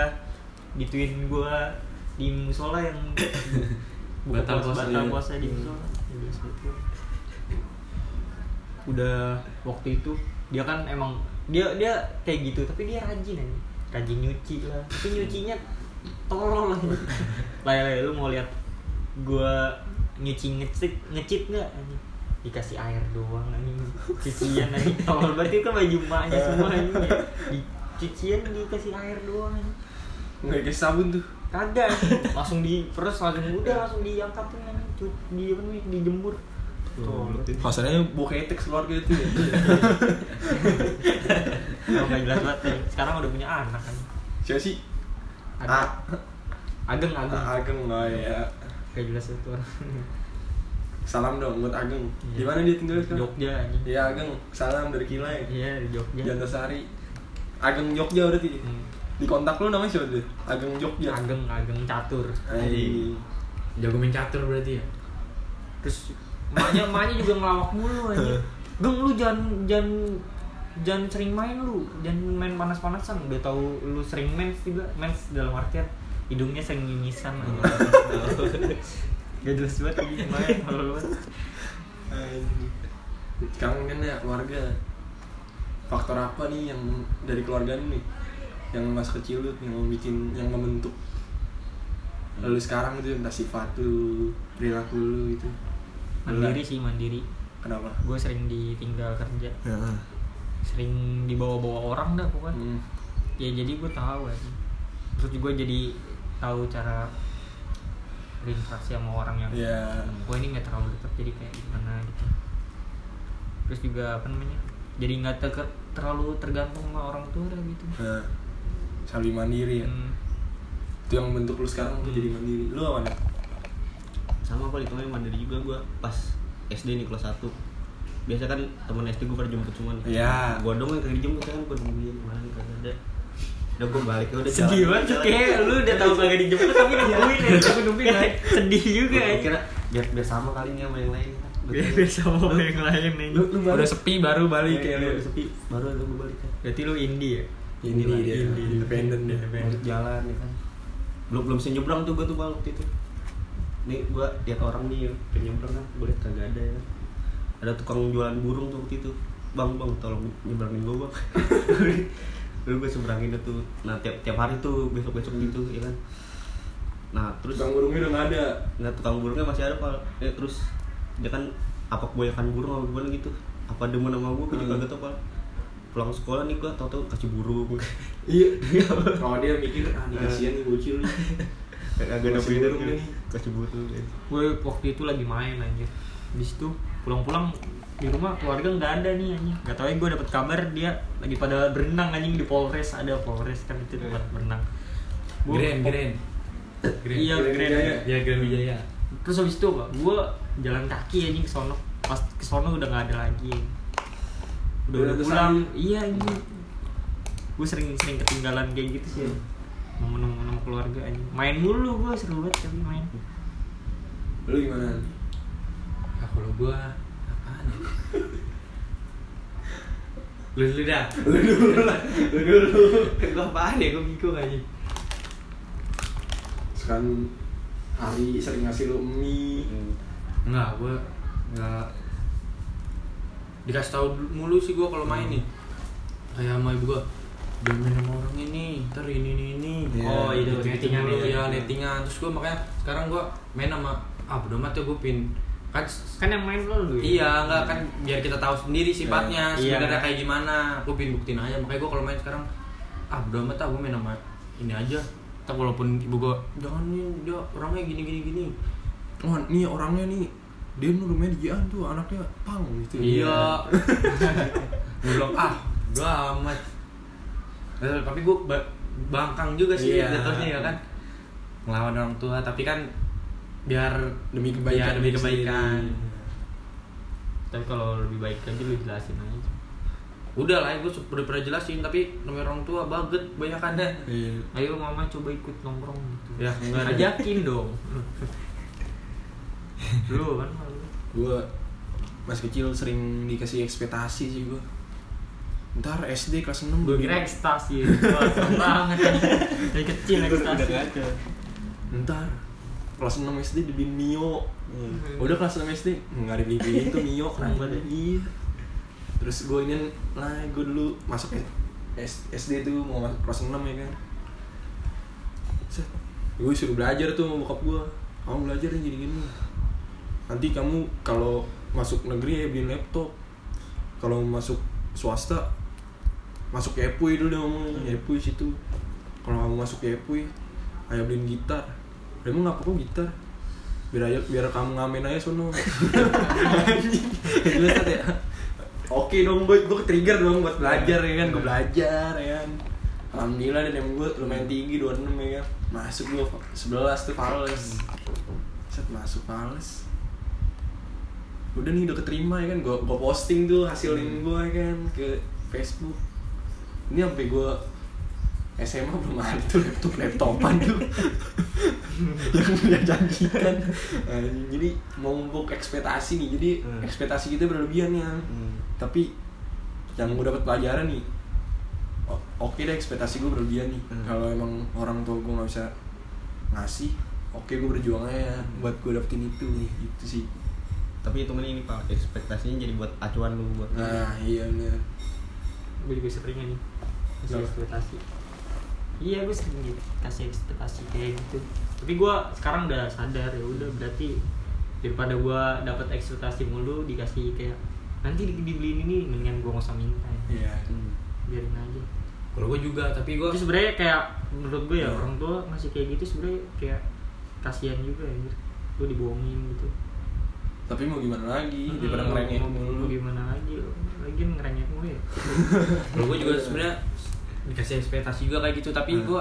gituin gue di musola yang [LAUGHS] Batal puasa, batal iya. puasa di musola. Ya, jelas. Udah waktu itu dia kan emang dia dia kayak gitu tapi dia rajin aja. Rajin nyuci lah. Tapi nyucinya tolol lah. [LAUGHS] Lah lah, lu mau lihat gua nyuci ngecit ngecit nggak? Dikasih air doang anjing. Cucian anjing tolol berarti kan baju emaknya semua anjing. Ya. di cucian dikasih air doang. Anjing nggak dikasih sabun tuh. Kagak. Langsung di peres langsung udah langsung diangkatin anjing. Cu- di apa namanya? Dijemur tuh Pasalnya bau ketek keluarga itu ya Kalau nggak jelas banget nih. Sekarang udah punya anak kan. siapa sih Ada. Ah. Ageng ageng. Ah, Ageng nggak ya Gak jelas itu orang. salam dong buat Ageng Iya. di mana dia tinggal sekarang Jogja anjing. Iya Ageng, salam dari Kilai. Iya di Jogja. Jantasari. Ageng Jogja berarti. Hmm. Di kontak lu namanya siapa tuh? Ageng Jogja. Ageng ageng catur. Anjing. Jago main catur berarti ya? Terus emaknya emaknya juga ngelawak mulu anjing. Geng lu jangan jangan jangan sering main lu, jangan main panas-panasan. Udah tahu lu sering mens juga, mens dalam artian hidungnya sering mimisan aja. [LAUGHS] Gak jelas banget anjing main kalau banget. Anjing. Sekarang kan ya keluarga. Faktor apa nih yang dari keluarga lu nih? Yang mas kecil lu yang bikin yang membentuk lalu sekarang itu entah sifat lu, perilaku lu itu. Mandiri sih mandiri. Kenapa? Gue sering ditinggal kerja. Ya. sering dibawa-bawa orang dah pokoknya Hmm. ya jadi gue tahu aja terus juga jadi tahu cara berinteraksi sama orang yang Ya. gue ini nggak terlalu dekat jadi kayak gimana gitu terus juga apa namanya jadi nggak ter- terlalu tergantung sama orang tua dah gitu Nah, saling mandiri ya. Hmm, Itu yang bentuk lu sekarang tuh jadi mandiri. Lu apa nih? Sama apa itu mandiri juga gua pas SD nih kelas 1 biasa kan temen SD gua pada jemput cuman Iya. gua dong yang kagak dijemput kan. Gua nungguin mana nih kagak ada. Udah gua balik ya udah sedih jalan, banget jalan. kayak lu udah tahu kagak dijemput tapi [LAUGHS] nungguin ya. Tapi nungguin ya. [LAUGHS] sedih juga ya kira biar biar sama kali nih sama yang lain biar biar sama sama yang lain nih Lu, lu balik. Udah sepi baru balik Iya, ya. iya, lu. sepi. Baru ada gua balik kan. Berarti lu indie ya? Ini lah, dia, indie. independen dia. jalan ya kan. Belum belum bisa nyebrang tuh gua tuh waktu itu nih gua lihat orang nih pengen nyebrang kan gua lihat kagak ada ya. Ada tukang jualan burung tuh waktu itu. Bang bang tolong nyebrangin gua bang. [LAUGHS] Dulu gue seberangin tuh. Nah tiap tiap hari tuh besok besok gitu ya kan. Nah terus Tukang burungnya udah nggak ada. nah tukang burungnya masih ada pak. Ya, terus dia kan apa kebanyakan burung apa gimana gitu. Apa demen sama gue gue juga Hmm. gak tau pak. Pulang sekolah nih gue tau tau kasih burung. Iya. [LAUGHS] Kalau dia mikir ah nih kasihan nih bocil nih. [LAUGHS] kagak ada nih. kasih burung ya. gue waktu itu lagi main anjir. Di situ pulang-pulang di rumah keluarga nggak ada nih anjing. Nggak tahu ya gue dapet kabar dia lagi pada berenang anjing di Polres. Ada Polres kan itu tempat berenang. Gua- Grand, Grand. Grand. iya Grand. Ya Grand Wijaya. terus habis itu pak gue jalan kaki anjing ke sono. Pas ke sono udah nggak ada lagi. Udah, Udah pulang. Iya anjing. Gue sering sering ketinggalan kayak gitu sih momen-momen sama keluarga anjing main mulu gue seru banget tapi main Lu gimana? Ah, kalau gua apaan ya? Lu dulu dah. Lu dulu lah. Lu dulu. [LAUGHS] Gua apaan ya? Gua bingung aja. Sekarang hari sering ngasih lu mie. Enggak, gua enggak dikasih tahu mulu sih gua kalau main nih. Kayak sama ibu gua jangan main sama orang ini nettingan mulu, itu. ya nettingan. Terus gua makanya sekarang gua main sama ah bodo amat ya gua pin kan kan yang main lo lu ya? Iya, enggak kan biar kita tahu sendiri sifatnya Iya. sebenarnya kayak gimana. Aku pengen buktiin aja. Makanya gue kalau main sekarang ah udah amat ah gue main sama ini aja. Tak walaupun ibu gue jangan nih dia orangnya gini gini gini. oh nih orangnya nih dia nu rumahnya di Jian tuh anaknya pang gitu Iya. gue bilang ah udah amat. Tapi gue bangkang juga sih Iya. jatuhnya ya kan. Ngelawan orang tua tapi kan biar demi ya, kebaikan demi diri kebaikan. sendiri. tapi kalau lebih baik lagi lu jelasin aja Udah lah, gue udah pernah jelasin tapi namanya orang tua baget banyak ada. iya ayo mama coba ikut nongkrong gitu Ya, enggak ajakin dong [LAUGHS] lu kan lu. gue masih kecil sering dikasih ekspektasi sih gue ntar SD kelas 6 gue kira ekstasi. [LAUGHS] Banget dari kecil ekstasi. ada. ntar kelas 6 SD dibeliin Mio. Udah kelas 6 SD nggak dibeliin itu Mio keren banget iya terus gue ini lah gue dulu masuk S- SD tuh mau masuk kelas 6 ya kan. Set. gue suruh belajar tuh sama bokap gue kamu belajar nih gini gini. Nanti kamu kalau masuk negeri ya beliin laptop. Kalau masuk swasta masuk Epui dulu ngomong Epui situ. Kalau kamu masuk Epui ayo beliin gitar. Emang ngapa kok gitar? Biar aja biar kamu ngamen aja sono. [LAUGHS] Jelas ya. Oke dong gue gue trigger dong buat belajar ya kan? Gue belajar ya kan? Alhamdulillah dan em gue lumayan tinggi 26 ya kan? Masuk gue 11 tuh fales set masuk fales udah nih udah keterima ya kan? Gue gue posting tuh hasilin gue ya kan? Ke Facebook ini sampai gue SMA belum ada tuh laptop laptopan tuh [LAUGHS] yang dia janjikan Anjing, jadi mau membuk ekspektasi nih jadi Hmm. ekspektasi kita berlebihan ya Hmm. tapi yang gue dapat pelajaran nih oke deh ekspektasi gue berlebihan nih Hmm. kalau emang orang tua gue nggak bisa ngasih oke gue berjuang aja buat gue dapetin itu gitu sih Tapi itu ini pak ekspektasinya jadi buat acuan lu buat. nah iya bener gue juga sering nih kasih ekspektasi iya gue sering gitu, kasih ekspektasi kayak gitu. Tapi gue sekarang udah sadar ya udah berarti daripada gue dapat ekspektasi mulu dikasih kayak nanti di- dibeliin ini mendingan gue nggak usah minta ya. iya. Hmm. biarin aja. Kalau gue juga, tapi gue itu sebenarnya kayak menurut gue ya Hmm. orang tua ngasih kayak gitu sebenarnya kayak kasihan juga ya lu dibohongin gitu. Tapi mau gimana lagi? Daripada Hmm, ngerengek mau- mau mulu. gimana lagi? Lagi ngerengek mulu ya. [LAUGHS] Kalau gue juga sebenarnya dikasih ekspektasi juga kayak gitu. Tapi Hmm. gue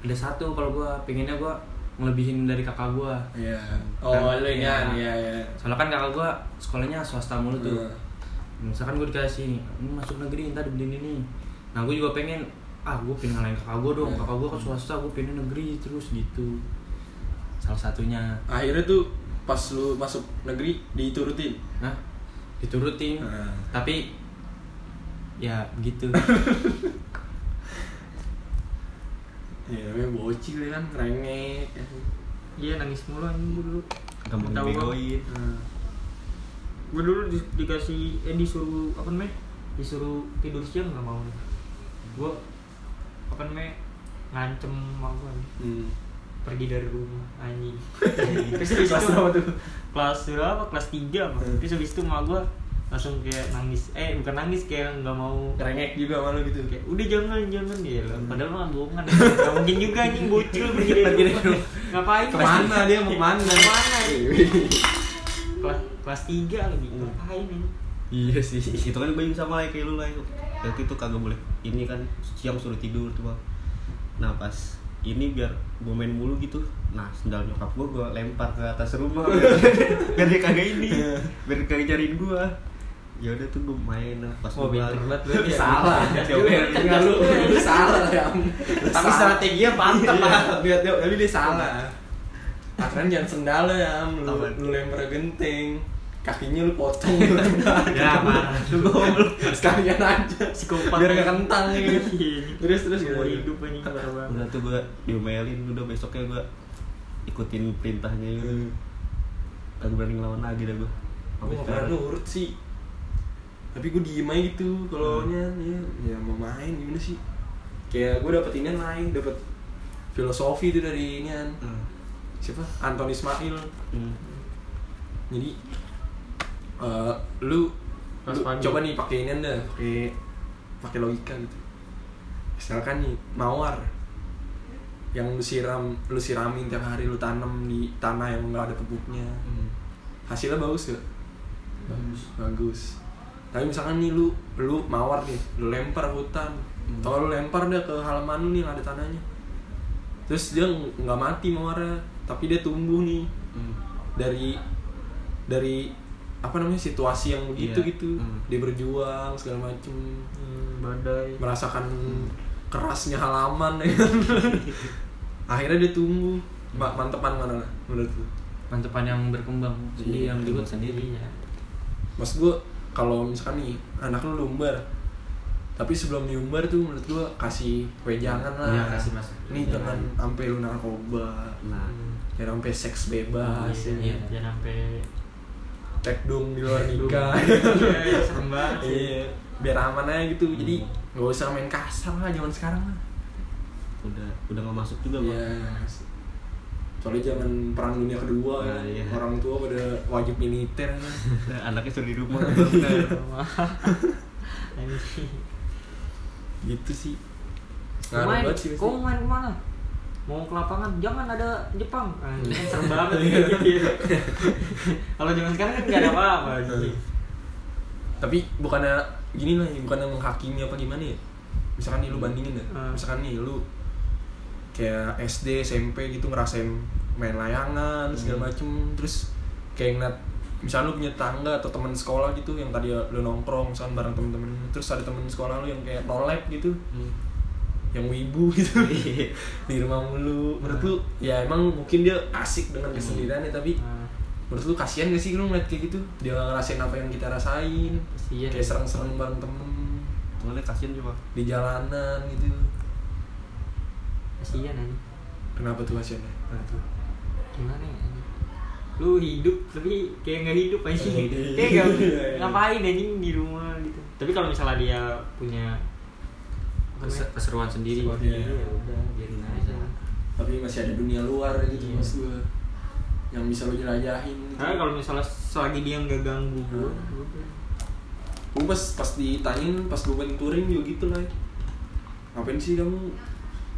ada satu kalau gue pengennya gue ngelebihin dari kakak gue iya. Oh Kan, lu ini iya. iya iya. Soalnya kan kakak gue sekolahnya swasta mulu tuh. Hmm. misalkan gue dikasih "Hmm, masuk negeri ntar dibeliin ini nah gue juga pengen ah gue pengen ngalahin kakak gue dong. Hmm. kakak gue ke swasta gue pengen negeri terus gitu. Salah satunya. Akhirnya tuh pas lu masuk negeri diturutin? Nah diturutin. Nah. tapi ya begitu [LAUGHS] Iya, namanya bocil ya kan, rengek. iya nangis mulu anjing gue dulu dibegoin. Nah, gue dulu di- dikasih eh disuruh apa namanya disuruh tidur siang nggak mau gue apa namanya ngancem mau gue hmm. pergi dari rumah anjing [LAUGHS] terus habis Kelas itu berapa tuh? kelas berapa kelas tiga apa Hmm. terus habis itu mau gue langsung kayak nangis. Eh bukan nangis kayak nggak mau Rengek juga malu gitu. kayak udah jangan jangan. Ya lah. Padahal mah bohongan. Nggak mungkin juga anjing bocil [LAUGHS] pergi dari rumah. ngapain? Ke mana dia? Mau ke mana? ke mana? Kelas kelas tiga lagi. Ngapain ini? Iya sih. Itu kan gue juga sama lah kayak lu lah itu. Waktu itu kagak boleh. Ini kan siang suruh tidur tuh bang. Nah pas ini biar gue main mulu gitu. Nah sendal nyokap gue gue lempar ke atas rumah. [LAUGHS] Biar dia kagak ini. Biar dia kagak cariin gue ya udah tuh gue main lah pas Oh, gue balik berarti ya. salah. [LAUGHS] Juga. Enggak lu, lu salah ya. Tapi strateginya mantap lah. Biar dia, tapi dia salah. Aturan jangan sendal ya, lu, lu lempar genteng. Kakinya lu potong lu [LAUGHS] ya parah Lu goblok. Sekalian aja. Psikopat. Biar gak kentang ya. Iya. Terus terus gimana? hidup banget udah tuh gue diomelin udah besoknya gue ikutin perintahnya gitu Hmm. kagak berani ngelawan lagi dah gue Gue gak pernah nurut sih Tapi gue diem aja gitu kalau Hmm. nya ya, ya mau main gimana sih Kayak gue dapet ini lain, dapet filosofi itu dari ini Hmm. Siapa? Anton Ismail Hmm. Jadi Eh, lu, lu coba nih pakai ini dah pakai pakai logika gitu misalkan nih mawar yang lu siram lu siramin tiap hari lu tanam di tanah yang nggak ada pupuknya Hmm. hasilnya bagus gak bagus bagus tapi misalkan nih lu lu mawar nih lu lempar hutan. Hmm. atau lu lempar dia ke halaman lu nih yang ada tanahnya terus dia ng- nggak mati mawarnya tapi dia tumbuh nih. Hmm. dari dari apa namanya situasi yang begitu Iya. gitu. Hmm. dia berjuang segala macem. Hmm, badai. Merasakan kerasnya halaman. Ya [LAUGHS] akhirnya dia tumbuh. Ma- mantepan mana menurut lu? Mantepan yang berkembang sendiri Iya, yang dibuat sendiri sendiri. Ya Maksud gua kalau misalkan nih anak lu lumbar tapi sebelum diumbar tuh menurut gua kasih wejangan lah. Iya, kasih masuk nih jangan sampai lu narkoba. Nah. Jangan sampai seks bebas. Iya, ya. iya, jangan sampai tek dong di luar nikah. [LAUGHS] Iya, serem banget sih. iya biar aman aja gitu. Jadi Hmm. nggak usah main kasar lah zaman sekarang lah. Udah udah nggak masuk juga bang Iya. Soalnya zaman perang dunia kedua Nah, kan, iya. orang tua pada wajib militer kan. [LAUGHS] anaknya suruh di rumah [LAUGHS] Anjing. gitu sih. Kau Ngaruh main, banget sih. kau main ke mana? Mau ke lapangan, jangan ada Jepang. Anjing, kan serem [LAUGHS] banget gitu. Kalau zaman sekarang kan nggak ada apa-apa. anjing. Tapi bukannya gini lah, bukannya menghakimi apa gimana ya? Misalkan nih lu bandingin ya, Hmm. misalkan nih lu kayak SD, SMP gitu ngerasain main layangan segala macem, terus kayak ngeliat misalnya lu punya tangga atau teman sekolah gitu yang tadi lu nongkrong misalkan bareng temen-temen terus ada temen sekolah lu yang kayak nolep gitu. Hmm. yang wibu [LAUGHS] gitu. Di rumah mulu. Menurut lu ya emang mungkin dia asik dengan kesendiriannya tapi Nah, menurut lu kasihan gak sih lu ngeliat kayak gitu? Dia ngerasain apa yang kita rasain. Kasihan. kayak serang-serang bareng temen. Soalnya kasian coba di jalanan gitu Kasihan anjing. kenapa tuh kasihan ya Gimana ya? Lu hidup tapi kayak nggak hidup anjing. Iya, Kayak nggak iya, iya. ngapain anjing di rumah gitu. Tapi kalau misalnya dia punya keseruan sendiri Keseruan Iya. sendiri, ya udah biarin aja. tapi masih ada dunia luar gitu Iya. maksud gua yang bisa lu jelajahin gitu. Karena kalau misalnya selagi dia nggak ganggu gue, Hmm. Gue pas pas ditanyain pas gue main touring juga gitu lah Ngapain sih kamu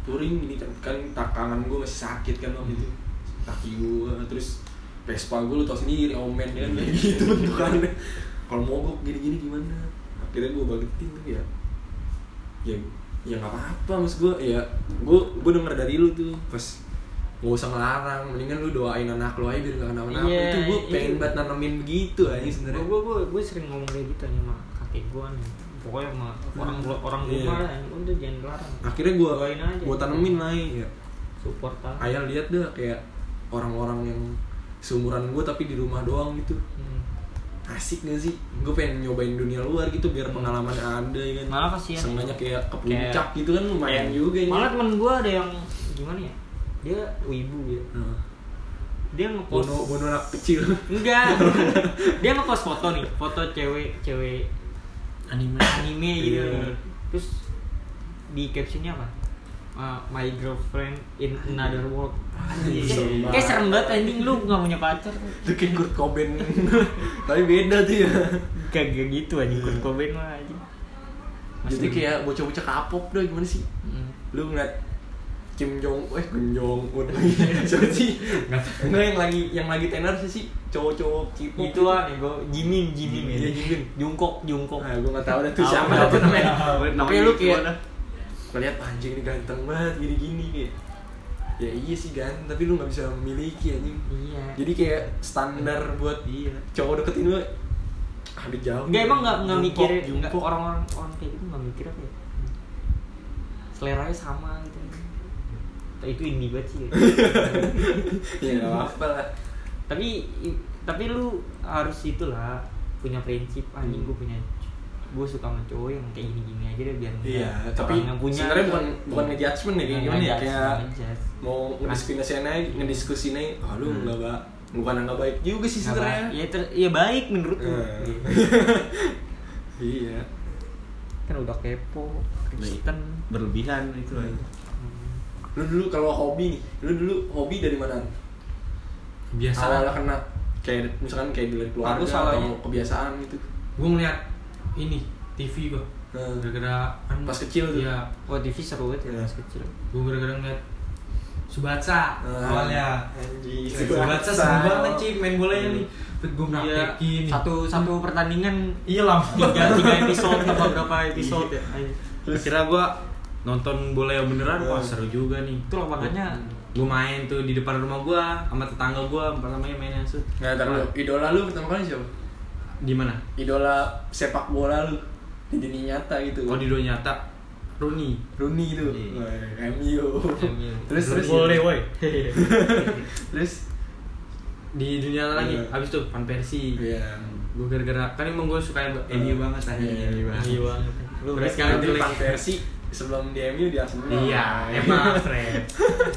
touring ini kan kan tak tangan gue masih sakit kan waktu itu. Kaki gue terus Vespa gue lu tau sendiri omen ya kan kayak gitu bentukannya. Kalau mogok gini-gini gimana? Akhirnya gue balikin tuh ya. Ya ya nggak apa-apa mas. Gue ya gue gue denger dari lu tuh pas nggak usah ngelarang mendingan lu doain anak lu aja biar gak kenapa-napa. Iya, itu gue pengen iya. banget nanamin begitu aja sebenarnya. Gue gue gue sering ngomong kayak gitu nih sama kakek gue nih pokoknya sama orang orang Iya. rumah lah udah jangan dilarang. Akhirnya gue gue tanemin lah ya support lah. Ayah lihat deh kayak orang-orang yang seumuran gue tapi di rumah doang gitu. Hmm. asik gak sih? Gue pengen nyobain dunia luar gitu biar pengalaman ada ya kan? Malah kasihan sengaja kayak ke Kayak- puncak gitu kan lumayan Kayak- juga ya. Malah temen gue ada yang gimana ya? Dia wibu gitu. Nah, dia ngepost bono bono anak kecil. Enggak. [LAUGHS] Dia ngepost foto nih foto cewek cewek anime anime gitu. Iya. terus di captionnya apa? Uh, my girlfriend in another world. Kayak serem banget. anjing. Lu gak punya pacar. Itu kayak Kurt Cobain. [LAUGHS] Tapi beda tuh ya. Kagak gitu anjing. Kurt Cobain mah anjing. Jadi kayak bocah-bocah kapok dah gimana sih? Hmm. lu ngeliat Kim Jong eh Kim Jong Un. [LAUGHS] Siapa sih? Nggak yang lagi yang lagi tenar sih sih? Cowok-cowok K-pop itu ah nih gua Jimin Jimin. Iya, Jimin. Jungkook Jungkook. Nah, gue gak tau dah tuh Tahu, siapa tahu, tuh namanya. tahu. Makanya lu kayak ngeliat anjing ini ganteng banget gini-gini kayak. Ya iya sih ganteng, tapi lu gak bisa memiliki anjing. iya. Jadi kayak standar buat iya. cowok deketin lu ada jauh. Enggak emang nggak nggak mikir nggak orang-orang orang kayak gitu nggak mikir apa ya? Seleranya sama gitu itu indie banget sih [LAUGHS] ya gak apa-apa lah. tapi tapi lu harus itulah punya prinsip anjing Hmm. gue punya gue suka sama cowok yang kayak gini-gini aja deh biar Iya, nggak tapi yang punya sebenarnya bukan bukan ngejudgment ya kayak Nggak gimana ya kayak nggak mau ngediskusin aja, ngediskusin aja, oh lu Hmm. nggak bukan nggak baik juga sih Nggak sebenarnya. ya, ter- ya baik menurut lu [LAUGHS] Eh. Gitu. Iya. kan udah kepo Kristen berlebihan itu Hmm. Lu dulu kalau hobi nih, lu dulu hobi dari mana? biasa Awalnya kena kayak misalkan kayak dari keluarga Aku atau salahnya. kebiasaan gitu gue ngeliat ini TV gue Nah. gara-gara kan Pas kecil tuh. iya Wah TV seru banget ya Iya. pas kecil. gue gara-gara ngeliat Subatsa Nah. awalnya. Subatsa seru banget sih main bolanya nih terus gue Iya, praktekin satu satu pertandingan iya lah tiga tiga episode apa berapa episode ya? terus kira gue nonton bola yang beneran wah Nah. seru juga nih. Itu lapangannya gue main tuh di depan rumah gue sama tetangga gue pertamanya mainnya tuh. Ntar lu, idola lu pertama kali siapa? di mana? Idola sepak bola lu. Di dunia nyata gitu. oh di dunia nyata. Rooney. Rooney itu. Iya. Wah, MU. Terus terus. Boleh woi. [LAUGHS] Terus? Di dunia nyata lagi. Iya. habis tuh Van Persie. Iya. gue gara-gara kan emang gue suka MU banget tadi Iya, MU banget. Iya Terus sekarang Nanti jelek. Van Persie sebelum di MU di Arsenal. iya emang [LAUGHS] Fred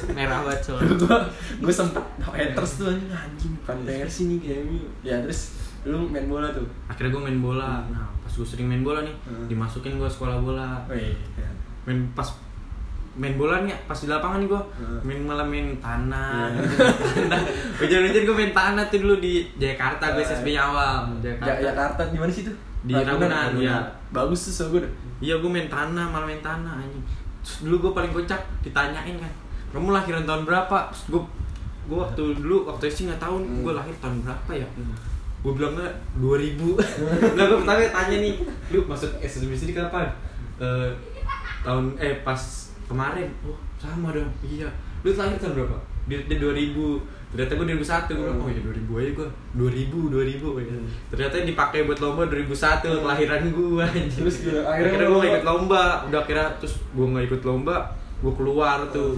merah banget gue gue sempet haters tuh anjing anjing Van Persie nih di MU. Ya terus lu main bola tuh. akhirnya gue main bola Hmm. nah pas gue sering main bola nih Hmm. dimasukin gue sekolah bola Wih. ya. main pas main bola nih pas di lapangan nih gue Hmm. main malah main tanah Iya. [LAUGHS] hujan-hujan gue main tanah tuh dulu di Jakarta gue Eh. SSB awal Ja Jakarta Jakarta di mana sih tuh? Di Ragunan, iya. Bagus tuh so good. iya gue main tanah malah main tanah anjing. Terus dulu gue paling kocak ditanyain kan kamu lahiran tahun berapa? Terus gue gue waktu dulu waktu SD nggak tahu Hmm. gue lahir tahun berapa ya? Gue bilang nggak 2000 [LAUGHS] nggak gue pertama tanya nih lu masuk SSB sini kapan Eh, tahun eh pas kemarin. Oh sama dong. Iya. Lu lahir tahun berapa? Dia, dia 2000 ternyata gue 2001 gue bilang oh ya 2000 aja gue 2000 2000 ya. ternyata dipakai buat lomba 2001 kelahiran gue Terus akhirnya akhirnya gue gak ikut lomba. Udah akhirnya terus gue gak ikut lomba gue keluar tuh.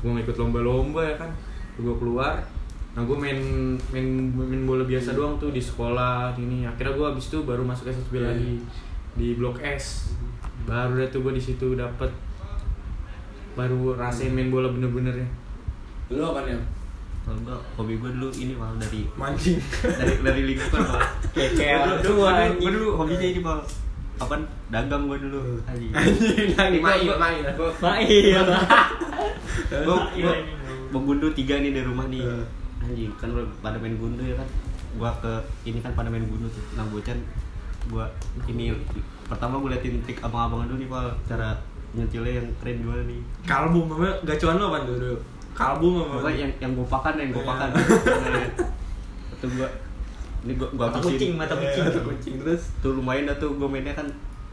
Gue gak ikut lomba-lomba ya kan. Gue keluar. Nah gue main main main bola biasa doang tuh di sekolah ini akhirnya gue abis itu baru masuk SSB Iya. lagi di blok S. Baru deh tuh gue di situ dapet. Baru rasain main bola bener-bener ya. Lu apa nih? Kalau gua hobi gua dulu ini mal dari Mancing. dari dari lingkungan mal. [LAUGHS] Kayak Gua kayak dulu- tua gua dulu- anjing. gua dulu hobinya ini mal. Apa dagang gua dulu. Anjing. [LAUGHS] Anjing, main main Gua- main. [LAUGHS] gua- iya. Gua gundu tiga nih di rumah nih. Eh. Anjing kan pada main gundu ya kan. Gua ke ini kan pada main gundu tuh. Nah bocan gua ini pertama gua liatin trik abang-abang dulu nih mal cara nyentilnya yang keren gimana nih. Kalbum apa? Gacuan lu apa dulu? Kalbum apa? Pokoknya yang yang gopakan yang gopakan. [LAUGHS] Itu gua ini gua gua Mata kucing, mata Eh, kucing. Mata kucing terus. tuh lumayan dah tuh gue mainnya kan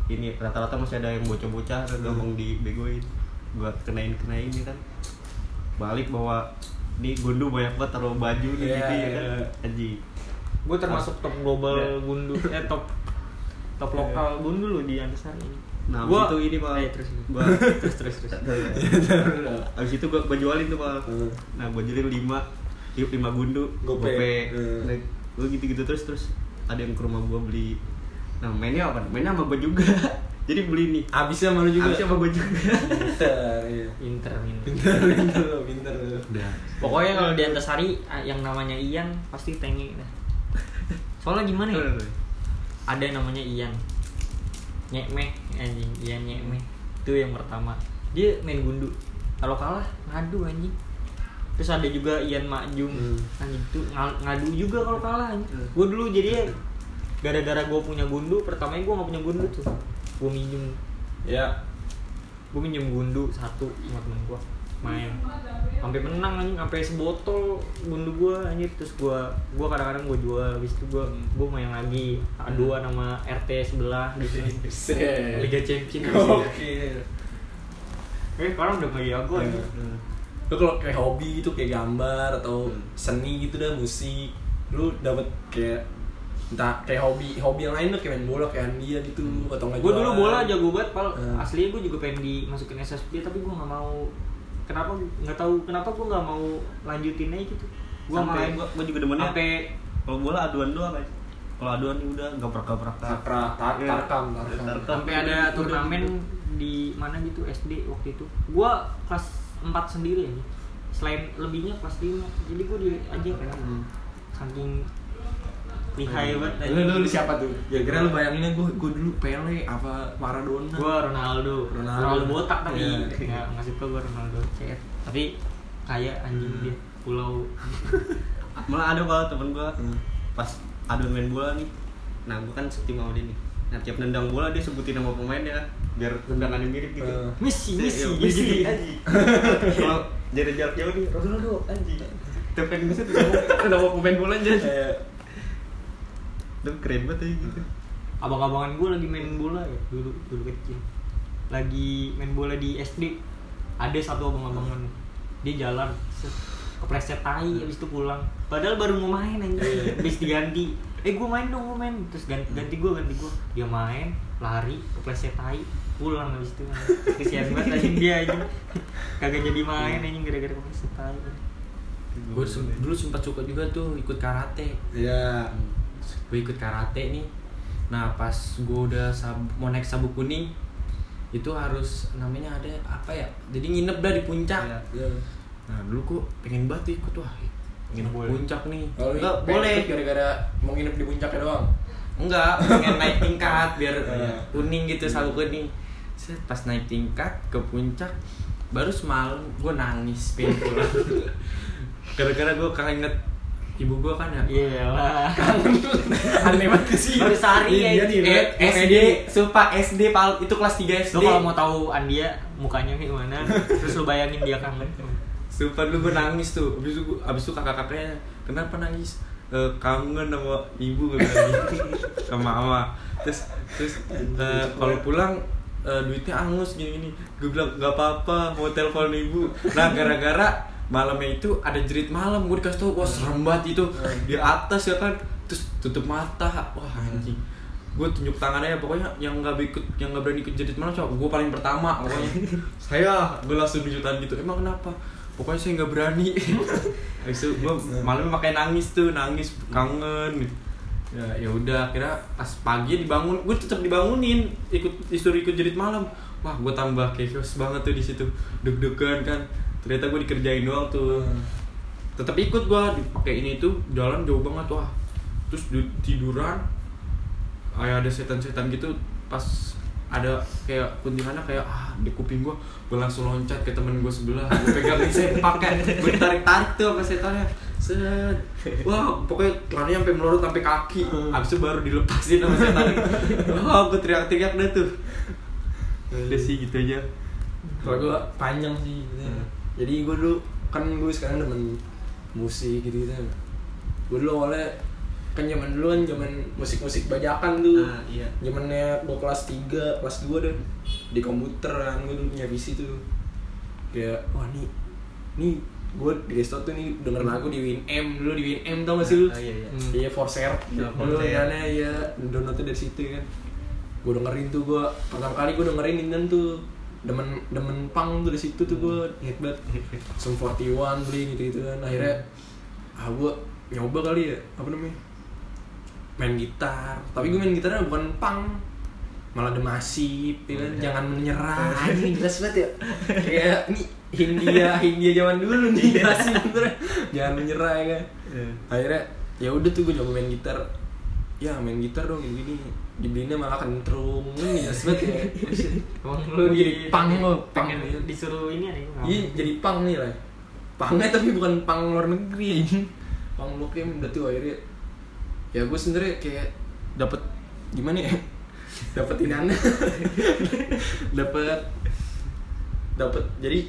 ini rata-rata masih ada yang bocah-bocah Hmm. gampang dibegoin gue kenain kenain ini kan balik bawa di gundu banyak banget taruh baju di Iya, sini ya kan iya. gue anjing Gue termasuk top global Iya. gundu eh top top Iya. lokal gundu loh di Antasari ini. Nah Gua- abis itu ini pak Eh, terus. gua terus terus terus. [LAUGHS] [LAUGHS] abis itu gue gua jualin tuh pak Hmm. nah gue jualin lima yuk lima gundu Gope. Hmm. nah, gue gitu-gitu terus terus ada yang ke rumah gue beli nah mainnya apa mainnya sama gue juga [LAUGHS] jadi beli nih Abisnya malu juga. Abisnya sama gue juga Pinter, iya. Inter Inter. Pinter, pinter lo, pinter lo. udah Pokoknya kalau di Antasari ah, yang namanya Ian pasti tenge dah. Soalnya gimana ya? Ada yang namanya Ian. Nyekmeh anjing, Ian nyekmeh. Itu yang pertama. Dia main gundu. Kalau kalah ngadu anjing. Terus ada juga Ian Makjum. Hmm. Anjing itu ng- ngadu juga kalau kalah anjing. Hmm. Gue dulu jadi gara-gara gue punya gundu, pertamanya gue gak punya gundu tuh. Gue minjem Ya. gue minjem gundu satu sama temen gue main. Sampai menang anjing. Sampai sebotol gundu gue anjir terus gue gue kadang-kadang gue jual. Habis itu gue gue main lagi. Aduan sama RT sebelah gitu. Liga Champion Oke. eh sekarang udah gak jago anjing. Lu kalau kayak hobi gitu kayak gambar atau seni gitu dah musik, lu dapet kayak entah kayak hobi hobi yang lain tuh kayak main bola kayak Andia gitu atau nggak gue dulu bola jago banget pal. Hmm. aslinya gue juga pengen dimasukin SSB tapi gue nggak mau kenapa nggak tahu kenapa gue nggak mau lanjutin aja gitu. Gue sama sampai gue gue juga demennya. sampai kalau bola aduan doang aja kalau aduan ya udah gabrak-gabrak Takra, tar, Iya. tarkam, tarkam. Tarkam. sampai ada turnamen di mana gitu SD waktu itu. Gua kelas 4 sendiri aja selain lebihnya kelas 5 jadi gua diajak kan. Hmm. saking lihai banget Lu, lu, lu siapa tuh? Ya kira lu bayanginnya gue gue dulu Pele apa Maradona. gua Ronaldo. Ronaldo. Ronaldo, botak tapi Iya. nggak nggak suka gua Ronaldo. CR tapi kaya anjing dia. Pulau. [LAUGHS] Malah ada pak temen gua. Hmm. pas adu main bola nih. Nah gua kan setim sama dia nih. Nah tiap nendang bola dia sebutin nama pemainnya biar tendangannya mirip gitu. Eh. Messi, Messi, Iya, Messi. Messi. Anjing [LAUGHS] kalau jadi jarak jauh nih Ronaldo anjing. Tiap kan tuh nama pemain bola aja Keren banget ya gitu. Abang-abangan gue lagi main bola ya dulu dulu kecil. Lagi main bola di SD ada satu abang-abangan. Dia jalan set, kepleset tai habis itu pulang. Padahal baru mau main aja habis diganti. Eh gue main dong gue main. Terus ganti ganti gue ganti gue dia main lari kepleset tai pulang habis itu kesian banget aja dia aja kagak jadi main aja gara-gara kepleset tai. Gue dulu sempat suka juga tuh ikut karate. Ya gue ikut karate nih nah pas gue udah sab- mau naik sabuk kuning itu harus namanya ada apa ya jadi nginep dah di puncak Iya. ya nah dulu gue pengen banget ikut wah nginep Boleh. puncak nih kalau Enggak, boleh boleh. gara-gara mau nginep di puncaknya doang enggak pengen naik tingkat biar [LAUGHS] Iya. kuning gitu sabuk kuning Set, pas naik tingkat ke puncak baru semalam gue nangis pengen pulang [LAUGHS] gara-gara gue keinget ibu gue kan ya iya lah [LAUGHS] aneh banget sih baru sehari ya Iya, Eh, SD, sumpah SD pal itu kelas 3 SD. Lo kalau mau tahu Andia mukanya kayak gimana, terus lo bayangin dia kangen. Sumpah dulu gue nangis tuh. Abis itu gua- abis itu kakak-kakaknya kenapa nangis? "Eh, kangen sama ibu gitu. [LAUGHS] sama mama. Terus terus eh, kalau pulang eh, duitnya angus gini-gini. Gue bilang nggak apa-apa mau telepon ibu. Nah gara-gara malamnya itu ada jerit malam gue dikasih tau wah serem banget itu. Di atas ya kan terus tutup mata wah anjing. Gue tunjuk tangannya pokoknya yang nggak ikut yang nggak berani ikut jerit malam coba gue paling pertama pokoknya. [LAUGHS] Saya gue langsung tunjuk tangan gitu emang kenapa? Pokoknya saya nggak berani. [LAUGHS] Itu gue malamnya pakai nangis tuh nangis kangen ya ya udah kira pas pagi dibangun gue tetap dibangunin ikut disuruh ikut jerit malam. Wah gue tambah chaos banget tuh di situ. Deg-degan kan ternyata gue dikerjain doang tuh. Tetap ikut gue dipakai ini tuh jalan jauh banget wah. Terus di- tiduran kayak ada setan-setan gitu pas ada kayak kuntilanak kayak ah di kuping gue gue langsung loncat ke temen gue sebelah. Gue pegangin sempak kayak gue tarik tarik tuh apa setannya. Set. Wah pokoknya larinya sampai melorot sampai kaki. Abis itu baru dilepasin sama setan. Wah gue teriak-teriak deh tuh. Udah sih gitu aja. Kalau gue panjang sih gitu. Jadi gue dulu kan gue sekarang demen musik gitu gitu gue dulu awalnya kan zaman dulu kan zaman musik-musik bajakan tuh Ah, iya. zamannya gue kelas 3, kelas 2 deh di komputer kan gue dulu punya PC tuh kayak wah nih nih gue di desktop tuh nih denger lagu di WinM dulu di WinM tau gak sih lu? Ah, iya, iya. Hmm. Iya Forshare Iya, dulu Forshare. kan ya downloadnya dari situ kan gue dengerin tuh gue pertama kali gue dengerin Indan tuh demen demen pang tuh dari situ tuh gue hit banget. Sum 41 beli gitu gitu kan. Akhirnya ah gue nyoba kali ya apa namanya main gitar. Tapi gue main gitarnya bukan pang malah ada masif ya kan? Jangan menyerah. Ini [LAUGHS] jelas banget ya. Kayak ini Hindia Hindia zaman dulu nih masih bener. Jangan menyerah ya kan? Akhirnya ya udah tuh gue coba main gitar. Ya main gitar dong gini gini dibelinya malah kentrung. Ini jelas banget ya Emang Lu jadi di- pang lu, pang. disuruh ini ada iya jadi pang nih lah. Pangnya tapi bukan pang luar negeri. Pang udah tuh akhirnya ya gue sebenernya kayak dapat gimana ya? [LAUGHS] Dapetin anda [LAUGHS] dapat dapat jadi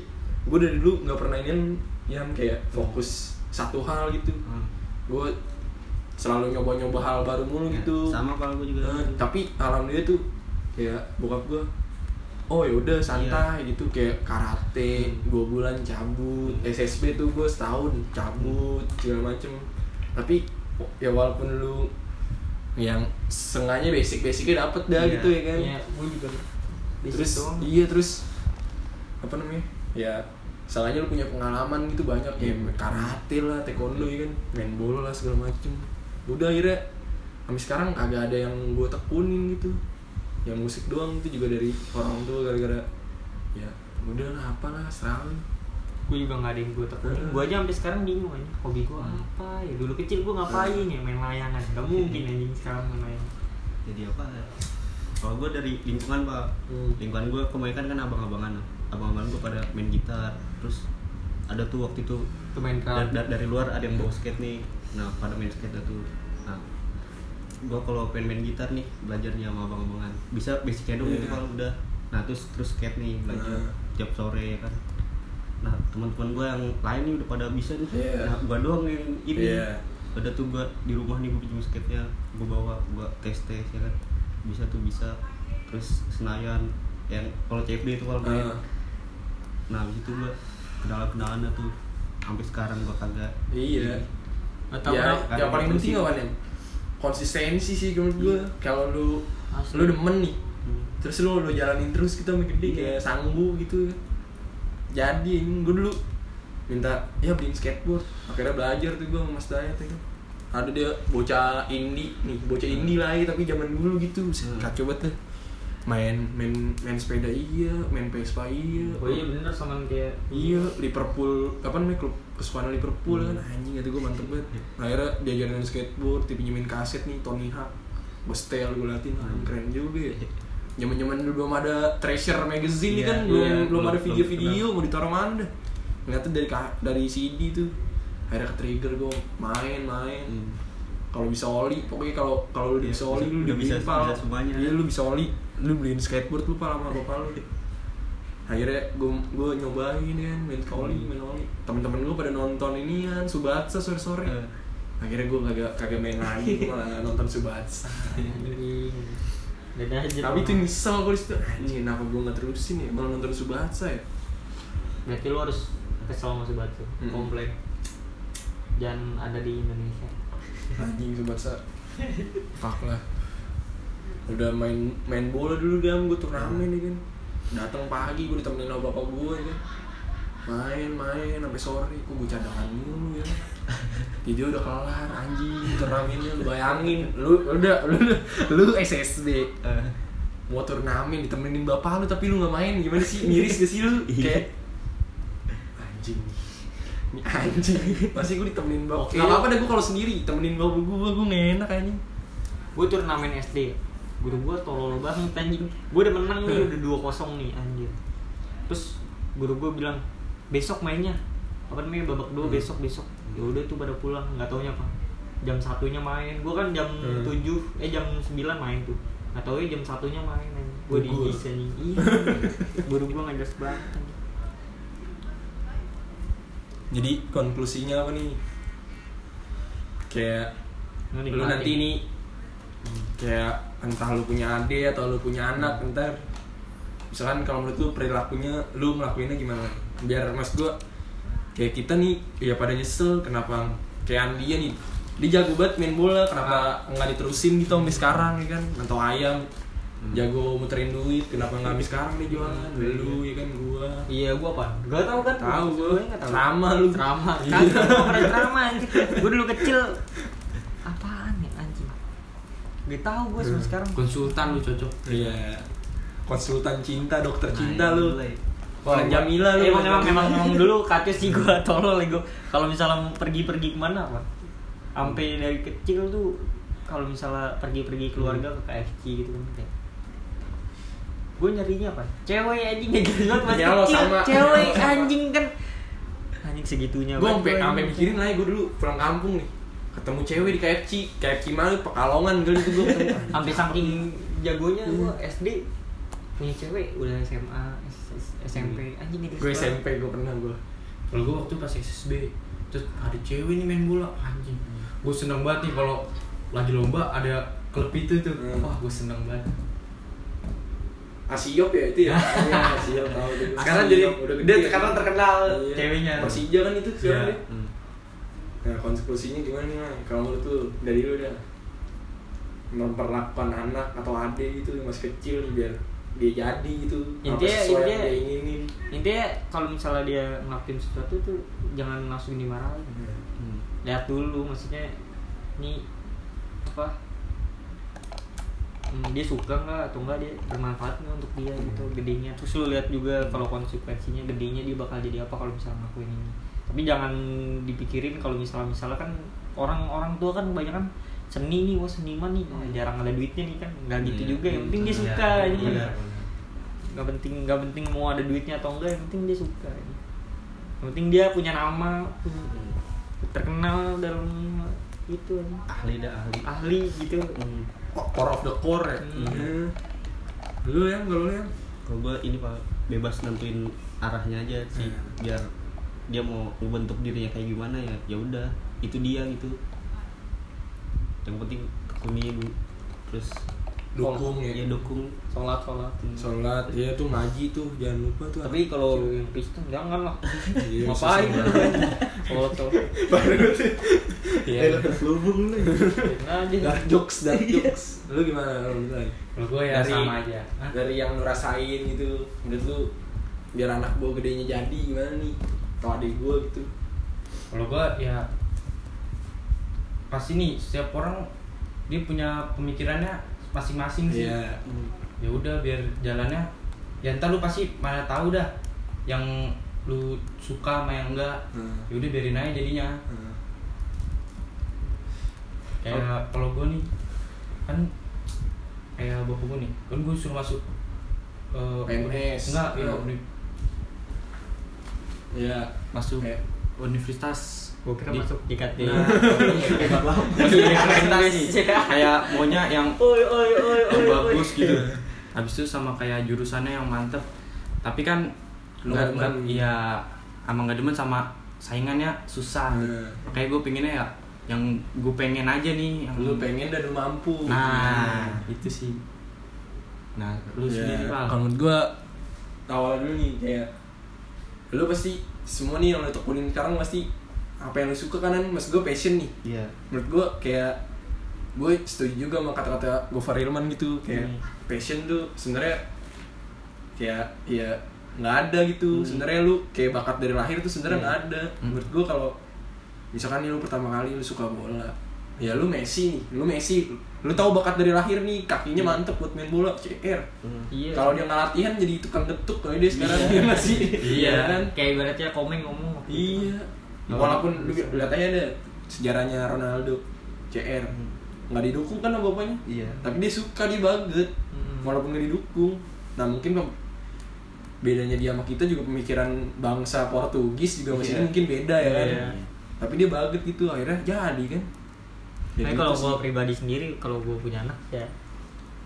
gue dari dulu nggak pernah ini yang kayak fokus satu hal gitu. Hmm. gue selalu nyoba-nyoba hal baru mulu gitu. sama kalau gue juga. Nah, tapi alhamdulillah tuh kayak bokap gue oh ya udah santai gitu. Kayak karate dua bulan cabut. SSB tuh gue setahun cabut segala macem. Tapi ya walaupun lu yang sengaja basic basicnya dapet dah Iya. gitu ya kan. Iya, gue juga. Terus situ. iya terus apa namanya ya Seenggaknya lu punya pengalaman gitu banyak ya karate lah, taekwondo ya kan, main bola lah segala macem. Udah akhirnya sampai sekarang kagak ada yang gue tekunin gitu. Yang musik doang itu juga dari orang tua gara-gara ya udah lah apalah selalu gue juga nggak ada yang gue tekunin. Hmm. gue aja sampai sekarang bingung aja hobi gue apa ya? Dulu kecil gue ngapain ya main layangan? Gak mungkin anjing sekarang main layangan. Jadi apa? Kalau gue dari lingkungan pak. Hmm. lingkungan gue kebanyakan kan abang-abangan. Abang-abangan gue pada main gitar. Terus ada tuh waktu itu tuh main dari, drum dari luar ada yang bawa skate nih. Nah pada main skate tuh gua kalau pengen main gitar nih belajarnya sama abang-abangan bisa basicnya dong Iya. itu kalau udah nah terus terus skate nih belajar Nah. tiap sore ya kan nah teman-teman gua yang lain nih udah pada bisa nih Iya. nah gua doang yang ini Iya. udah tuh gua di rumah nih gua pinjam skate nya gua bawa gua tes tes ya kan bisa tuh bisa terus senayan yang kalau CFD itu kalau main Ah. nah itu gua kenalan kenalannya tuh sampai sekarang gua kagak Iya. Atau ya, yang paling penting Konsistensi. apa nih? Konsistensi sih menurut gue. Kalau lu Asli. lu demen nih, Hmm. terus lu lu jalanin terus kita makin gede kayak sanggu gitu. Jadi gue dulu minta ya beliin skateboard. Akhirnya belajar tuh gue sama Mas Dayat ya kan. Ada dia bocah indie nih, bocah indie lah ya, tapi zaman dulu gitu. Hmm. Kacau banget tuh. Main main main sepeda iya, main Vespa iya. oh iya bener sama kayak Iya, Liverpool, apa namanya klub kesukaan Liverpool kan anjing itu gue mantep banget. Akhirnya diajarin skateboard, dipinjemin kaset nih Tony Hawk. Gue setel gue liatin, anjing keren juga ya. Zaman-zaman dulu belum ada Treasure magazine Iya, kan, belum iya, belum ada video-video mau ditaruh mana. Ngeliatnya dari dari CD tuh. Akhirnya ke trigger gue main-main. Hmm. Kalau bisa oli, pokoknya kalau kalau lu Iya, bisa oli lu udah udah bisa- bisa, bisa semuanya. Iya lu bisa oli, lu beliin skateboard lu pak sama bapak lu akhirnya gue gue nyobain kan main oli main oli temen-temen gue pada nonton ini kan subatsa sore sore Eh. akhirnya gue kagak kagak main lagi gue malah nonton subatsa. Tapi itu nyesel gue di situ anjing kenapa gue nggak terusin ya? Malah nonton subatsa ya? Berarti lu harus kesel sama Subatsu Mm-mm. komplain. Jangan ada di Indonesia. Anjing subatsa. Fuck lah udah main main bola dulu dam gue turnamen ya kan datang pagi gue ditemenin sama bapak gue ya kan main main sampai sore. Kok gue cadangan mulu ya jadi [LAUGHS] udah kelar anjing. Turnamennya lu bayangin. Lu udah lu lu SSB Eh, mau turnamen ditemenin bapak lu tapi lu nggak main. Gimana sih? Miris gak sih lu? [LAUGHS] Iya. kayak anjing. Ini [LAUGHS] anjing. Masih gue ditemenin bapak. Oke. nggak apa-apa deh gue kalau sendiri temenin bapak gue gue nggak enak anjing. Gue turnamen SD guru gue tolol banget anjing. Gue udah menang nih udah dua kosong nih anjir terus guru gue bilang besok mainnya. Apa namanya babak dua Hmm. besok besok. Ya udah tuh pada pulang nggak taunya apa. Jam satunya main. Gue kan jam Hmm. tujuh eh jam sembilan main tuh. Nggak tau ya jam satunya main gue di anjing. Iya guru gue nggak jelas banget jadi konklusinya apa nih? Kayak Lu nanti nih kayak entah lu punya adik atau lu punya anak ntar misalkan kalau menurut lu perilakunya lu ngelakuinnya gimana biar mas gua kayak kita nih ya pada nyesel kenapa kayak Andia nih dia jago banget main bola kenapa nggak diterusin gitu sampai sekarang ya kan atau ayam jago muterin duit kenapa nggak sampai sekarang nih jualan lu ya kan gua Iya gua apa? Gak tau kan? Tahu gua. Nggak tahu. Drama lu. Drama. Iya. Kagak gua pernah drama anjing. Gua dulu kecil. Ya? Gak tau gua sampai sekarang. konsultan lu cocok iya konsultan cinta dokter cinta Nah, lu mulai. Wah, Jamila lu. Emang emang emang, [LAUGHS] emang dulu kacau sih gua [LAUGHS] tolol gua. Kalau misalnya mau pergi-pergi ke mana apa? Sampai dari kecil tuh kalau misalnya pergi-pergi keluarga ke KFC gitu kan kayak gue nyarinya apa? Cewek anjing kayak gitu banget masih Ya kecil. sama. Cewek [LAUGHS] anjing kan anjing segitunya gue banget sampai gua, sampai mikirin lah gue dulu pulang kampung nih ketemu cewek di KFC KFC mana pekalongan kali itu gue sampai saking jagonya gua SD punya cewek udah SMA S- S- SMP anjing itu gue SMP gue pernah gue kalau gue waktu pas SSB terus ada cewek nih main bola. Anjing. Gue seneng banget nih kalau lagi lomba ada klub itu tuh. Hmm. wah gue seneng banget. Asiop ya itu ya? [LAUGHS] Iya, Asiop tahu tuh. Sekarang jadi udah dia sekarang terkenal Iya. ceweknya. Persija kan itu sekarang Iya. Hmm. Nah konklusinya gimana nih? Kalau menurut tuh dari lu dah. Memperlakukan anak atau adik itu yang masih kecil biar dia jadi gitu. Intinya- intinya- dia inginin? intinya kalau misalnya dia ngelakuin sesuatu tuh jangan langsung dimarahin. Hmm. lihat dulu maksudnya ini apa? Hmm, dia suka nggak atau enggak dia bermanfaat nggak untuk dia gitu gedenya. Terus lu lihat juga kalau konsekuensinya gedenya dia bakal jadi apa kalau misalnya ngelakuin ini tapi jangan dipikirin kalau misalnya misalnya kan orang-orang tua kan banyak kan seni nih wah seniman nih. Wah, jarang ada duitnya nih kan. Nggak gitu Iya. juga. Yang penting dia Iya, suka ini benar, nggak penting nggak penting mau ada duitnya atau enggak yang penting dia suka. Yang penting dia punya nama terkenal dalam itu ahli dah ahli. Ahli gitu. Hmm. core of the core ya? Hmm. lu yang kalau lu yang kalau gue ini pak bebas nentuin arahnya aja sih Hmm. biar dia mau membentuk dirinya kayak gimana ya ya udah itu dia gitu. Yang penting tekuni dulu terus dukung ya. ya dukung. Sholat sholat. Sholat ya tuh ngaji tuh jangan lupa tuh. Tapi kalau yang Kristen jangan lah. Iya, ngapain? sholat sholat. Baru tuh Iya. Eh, terselubung lu. Aja dark jokes dark jokes. Lu gimana lu kalau gue ya Dari- sama aja. dari yang lu rasain gitu menurut lu biar anak gua gedenya jadi gimana nih atau adik gua gitu kalau gue ya pasti nih setiap orang dia punya pemikirannya masing-masing sih Iya. ya udah biar jalannya ya ntar lu pasti mana tahu dah yang lu suka sama yang enggak Hmm. ya udah biarin aja jadinya Hmm. kayak kalau gue nih kan kayak bapak gue nih kan gue suruh masuk eh, PNS. enggak ya Iya. masuk Kayak- universitas gue kira Di- masuk JKT Nah, Hebat lah. masuk universitas kayak maunya yang oi oi oi oi bagus gitu habis itu sama kayak jurusannya yang mantep tapi kan Lu nggak nggak nggak demen. iya ama nggak demen sama saingannya susah Hmm. kayak gue pengennya ya yang gue pengen aja nih yang Lu pengen dan mampu. nah itu sih nah lu Ya, sendiri pak Kalau menurut gua awal dulu nih kayak lu pasti semua nih yang lu tekunin sekarang pasti apa yang lu suka kanan mas gue passion nih. Iya. Menurut gua kayak gue setuju juga sama kata-kata Gofar Hilman gitu. Kayak Hmm. passion tuh sebenarnya kayak ya nggak ada gitu. Hmm. sebenarnya lu kayak bakat dari lahir tuh sebenarnya nggak ada. Hmm. menurut gua kalau misalkan nih lu pertama kali lu suka bola ya lu Messi nih. Lu Messi lu tahu bakat dari lahir nih kakinya mantep buat main bola CR Hmm. iya. Kalau dia nggak latihan jadi tukang detuk kalau dia sekarang [LAUGHS] dia masih iya. Kan? Kayak ibaratnya komen ngomong waktu itu. iya. Walaupun lu lihat aja ada sejarahnya Ronaldo CR nggak didukung kan sama bapaknya? Iya. Tapi dia suka dia banget Mm. walaupun nggak didukung. Nah mungkin bedanya dia sama kita juga pemikiran bangsa Portugis juga masih Iya. mungkin beda ya kan? Iya. tapi dia banget gitu akhirnya jadi kan Tapi gitu kalau gue pribadi sendiri, kalau gue punya anak ya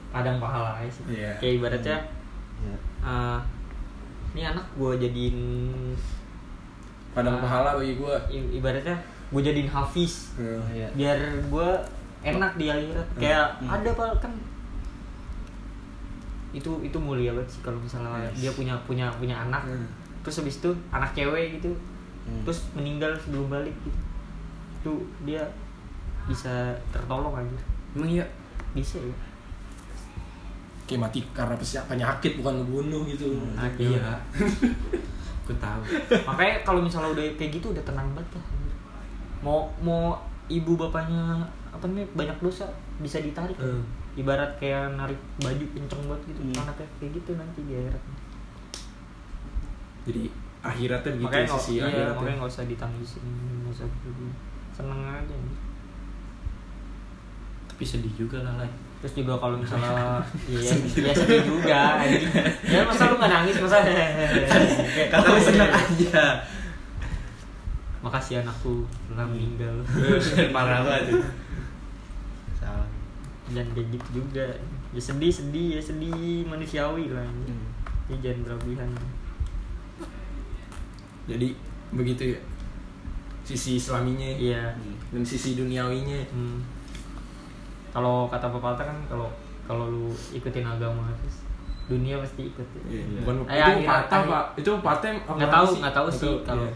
padang pahala aja sih. Iya. Kayak ibaratnya, Iya. eh, ini anak gue jadiin padang Ah. pahala bagi gua i- ibaratnya gue jadiin hafiz Oh, iya. biar gue enak di akhirat kayak Hmm. ada pak kan itu itu mulia banget sih kalau misalnya Yes. dia punya punya punya anak Hmm. terus habis itu anak cewek gitu Hmm. terus meninggal sebelum balik gitu itu dia bisa tertolong aja. Emang iya bisa ya. Kayak mati karena penyakit bukan ngebunuh gitu. Ah, iya. [LAUGHS] aku tahu. Makanya kalau misalnya udah kayak gitu udah tenang banget lah. Mau mau ibu bapaknya apa namanya banyak dosa bisa ditarik. Hmm. ibarat kayak narik baju kenceng banget gitu Hmm. anaknya kayak gitu nanti di akhirat. Jadi akhiratnya begitu makanya ya, sisi iya, akhiratnya. makanya nggak usah ditangisin nggak usah gitu. seneng aja tapi sedih juga lah lah terus juga kalau misalnya [LAUGHS] iya ya sedih juga anjing. Ya masa lu nggak nangis masa? [LAUGHS] Kata lu seneng aja. Makasih anakku telah meninggal. [LAUGHS] Parah banget. Salah. Dan kayak gitu juga. Ya sedih sedih ya sedih manusiawi lah ini Hmm. ya jangan berlebihan. Jadi begitu ya. Sisi islaminya iya. dan sisi duniawinya. Hmm. Kalau kata pepatah kan kalau kalau lu ikutin agama terus dunia pasti ikut ya. Iya, Iya. bukan Eh, itu akhirat- patah akhir- pak itu patah apa nggak tahu sih? nggak tahu sih kalau Iya.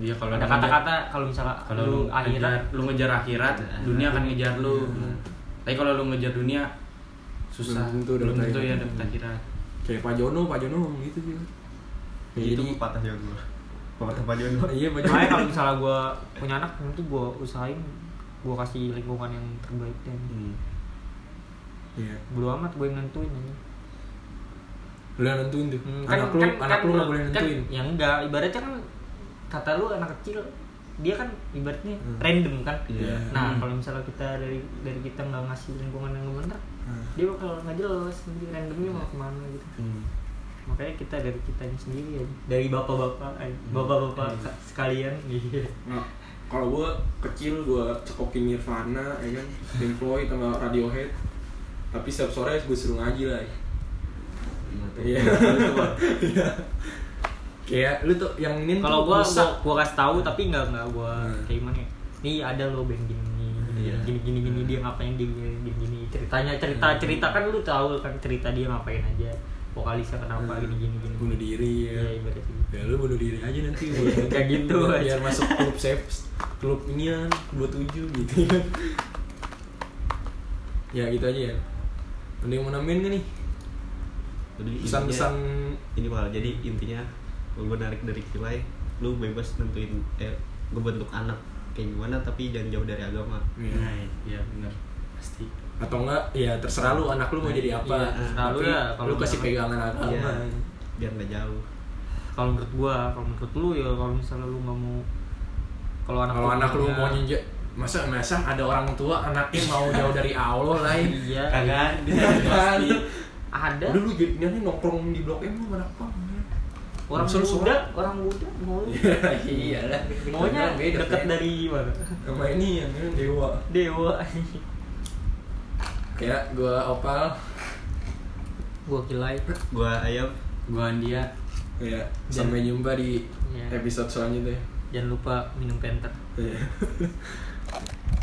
iya kalau ada kata-kata kalau misalnya kalau lu lu akhirat ngejar, lu ngejar akhirat dunia akan ngejar lu Hmm. tapi kalau lu ngejar dunia susah Belum tentu belum tentu ya akhirat. dapet akhirat kayak Pak Jono Pak Jono ngomong gitu itu jadi patah ya gua patah Pak Jono iya Pak Jono kalau misalnya gue punya anak nanti gue usahain gue kasih lingkungan yang terbaik dan Hmm. iya bodo amat gue yang nentuin aja lu yang nentuin tuh Hmm, anak lu anak lu nggak boleh kan, nentuin ya enggak ibaratnya kan kata lu anak kecil dia kan ibaratnya Hmm. random kan Iya. nah Hmm. kalau misalnya kita dari dari kita nggak ngasih lingkungan yang benar Hmm. dia bakal nggak jelas nanti randomnya mau ke mana gitu Hmm. makanya kita dari kitanya sendiri ya dari bapak-bapak eh, bapak-bapak Hmm. ka- sekalian gitu kalau gue kecil gue cekokin Nirvana ya kan Pink Floyd sama Radiohead tapi setiap sore gue suruh ngaji lah Iya. [LAUGHS] Iya. Kayak lu tuh yang ini kalau gua gua, gua kasih tahu tapi nggak nggak gua Hmm. kayak gimana ya nih ada lo band gini gini Iya. gini gini gini dia ngapain dia gini gini, gini. ceritanya cerita cerita kan lu tahu kan cerita dia ngapain aja vokalisnya kenapa Hmm. gini gini gini bunuh diri ya. Iya, ibaratnya gitu. Ya lu bunuh diri aja nanti [LAUGHS] Kayak gitu biar, aja. biar masuk klub safe klub inian 27 gitu kan. [LAUGHS] ya gitu aja ya. Ada yang mau nambahin gak nih? Jadi Pesan-pesan ini malah jadi intinya gue narik dari kilai lu bebas nentuin eh gue bentuk anak kayak gimana tapi jangan jauh dari agama Iya. Nah, iya benar. Pasti. atau enggak ya terserah lu anak lu mau jadi apa. Iya, terserah lu ya, kalau lu kasih pegangan agama. Iya. biar nggak jauh kalau menurut gua kalau menurut lu ya kalau misalnya lu nggak mau kalau anak Kalau anak lu mau nyenjak masa masa ada orang tua anaknya mau jauh dari Allah lain. iya Kagak ada. Pasti. ada Udah lu jadi nanti nongkrong di blok M lu mana apa? orang lu muda orang muda mau Iya lah. [LAUGHS] maunya deket dari mana sama ini yang ini dewa. dewa Kayak gua opal. gua kilai gue ayam Gua Andia. Iya. Sampai jumpa di ya. episode selanjutnya. Jangan lupa minum penter. Iya. [LAUGHS]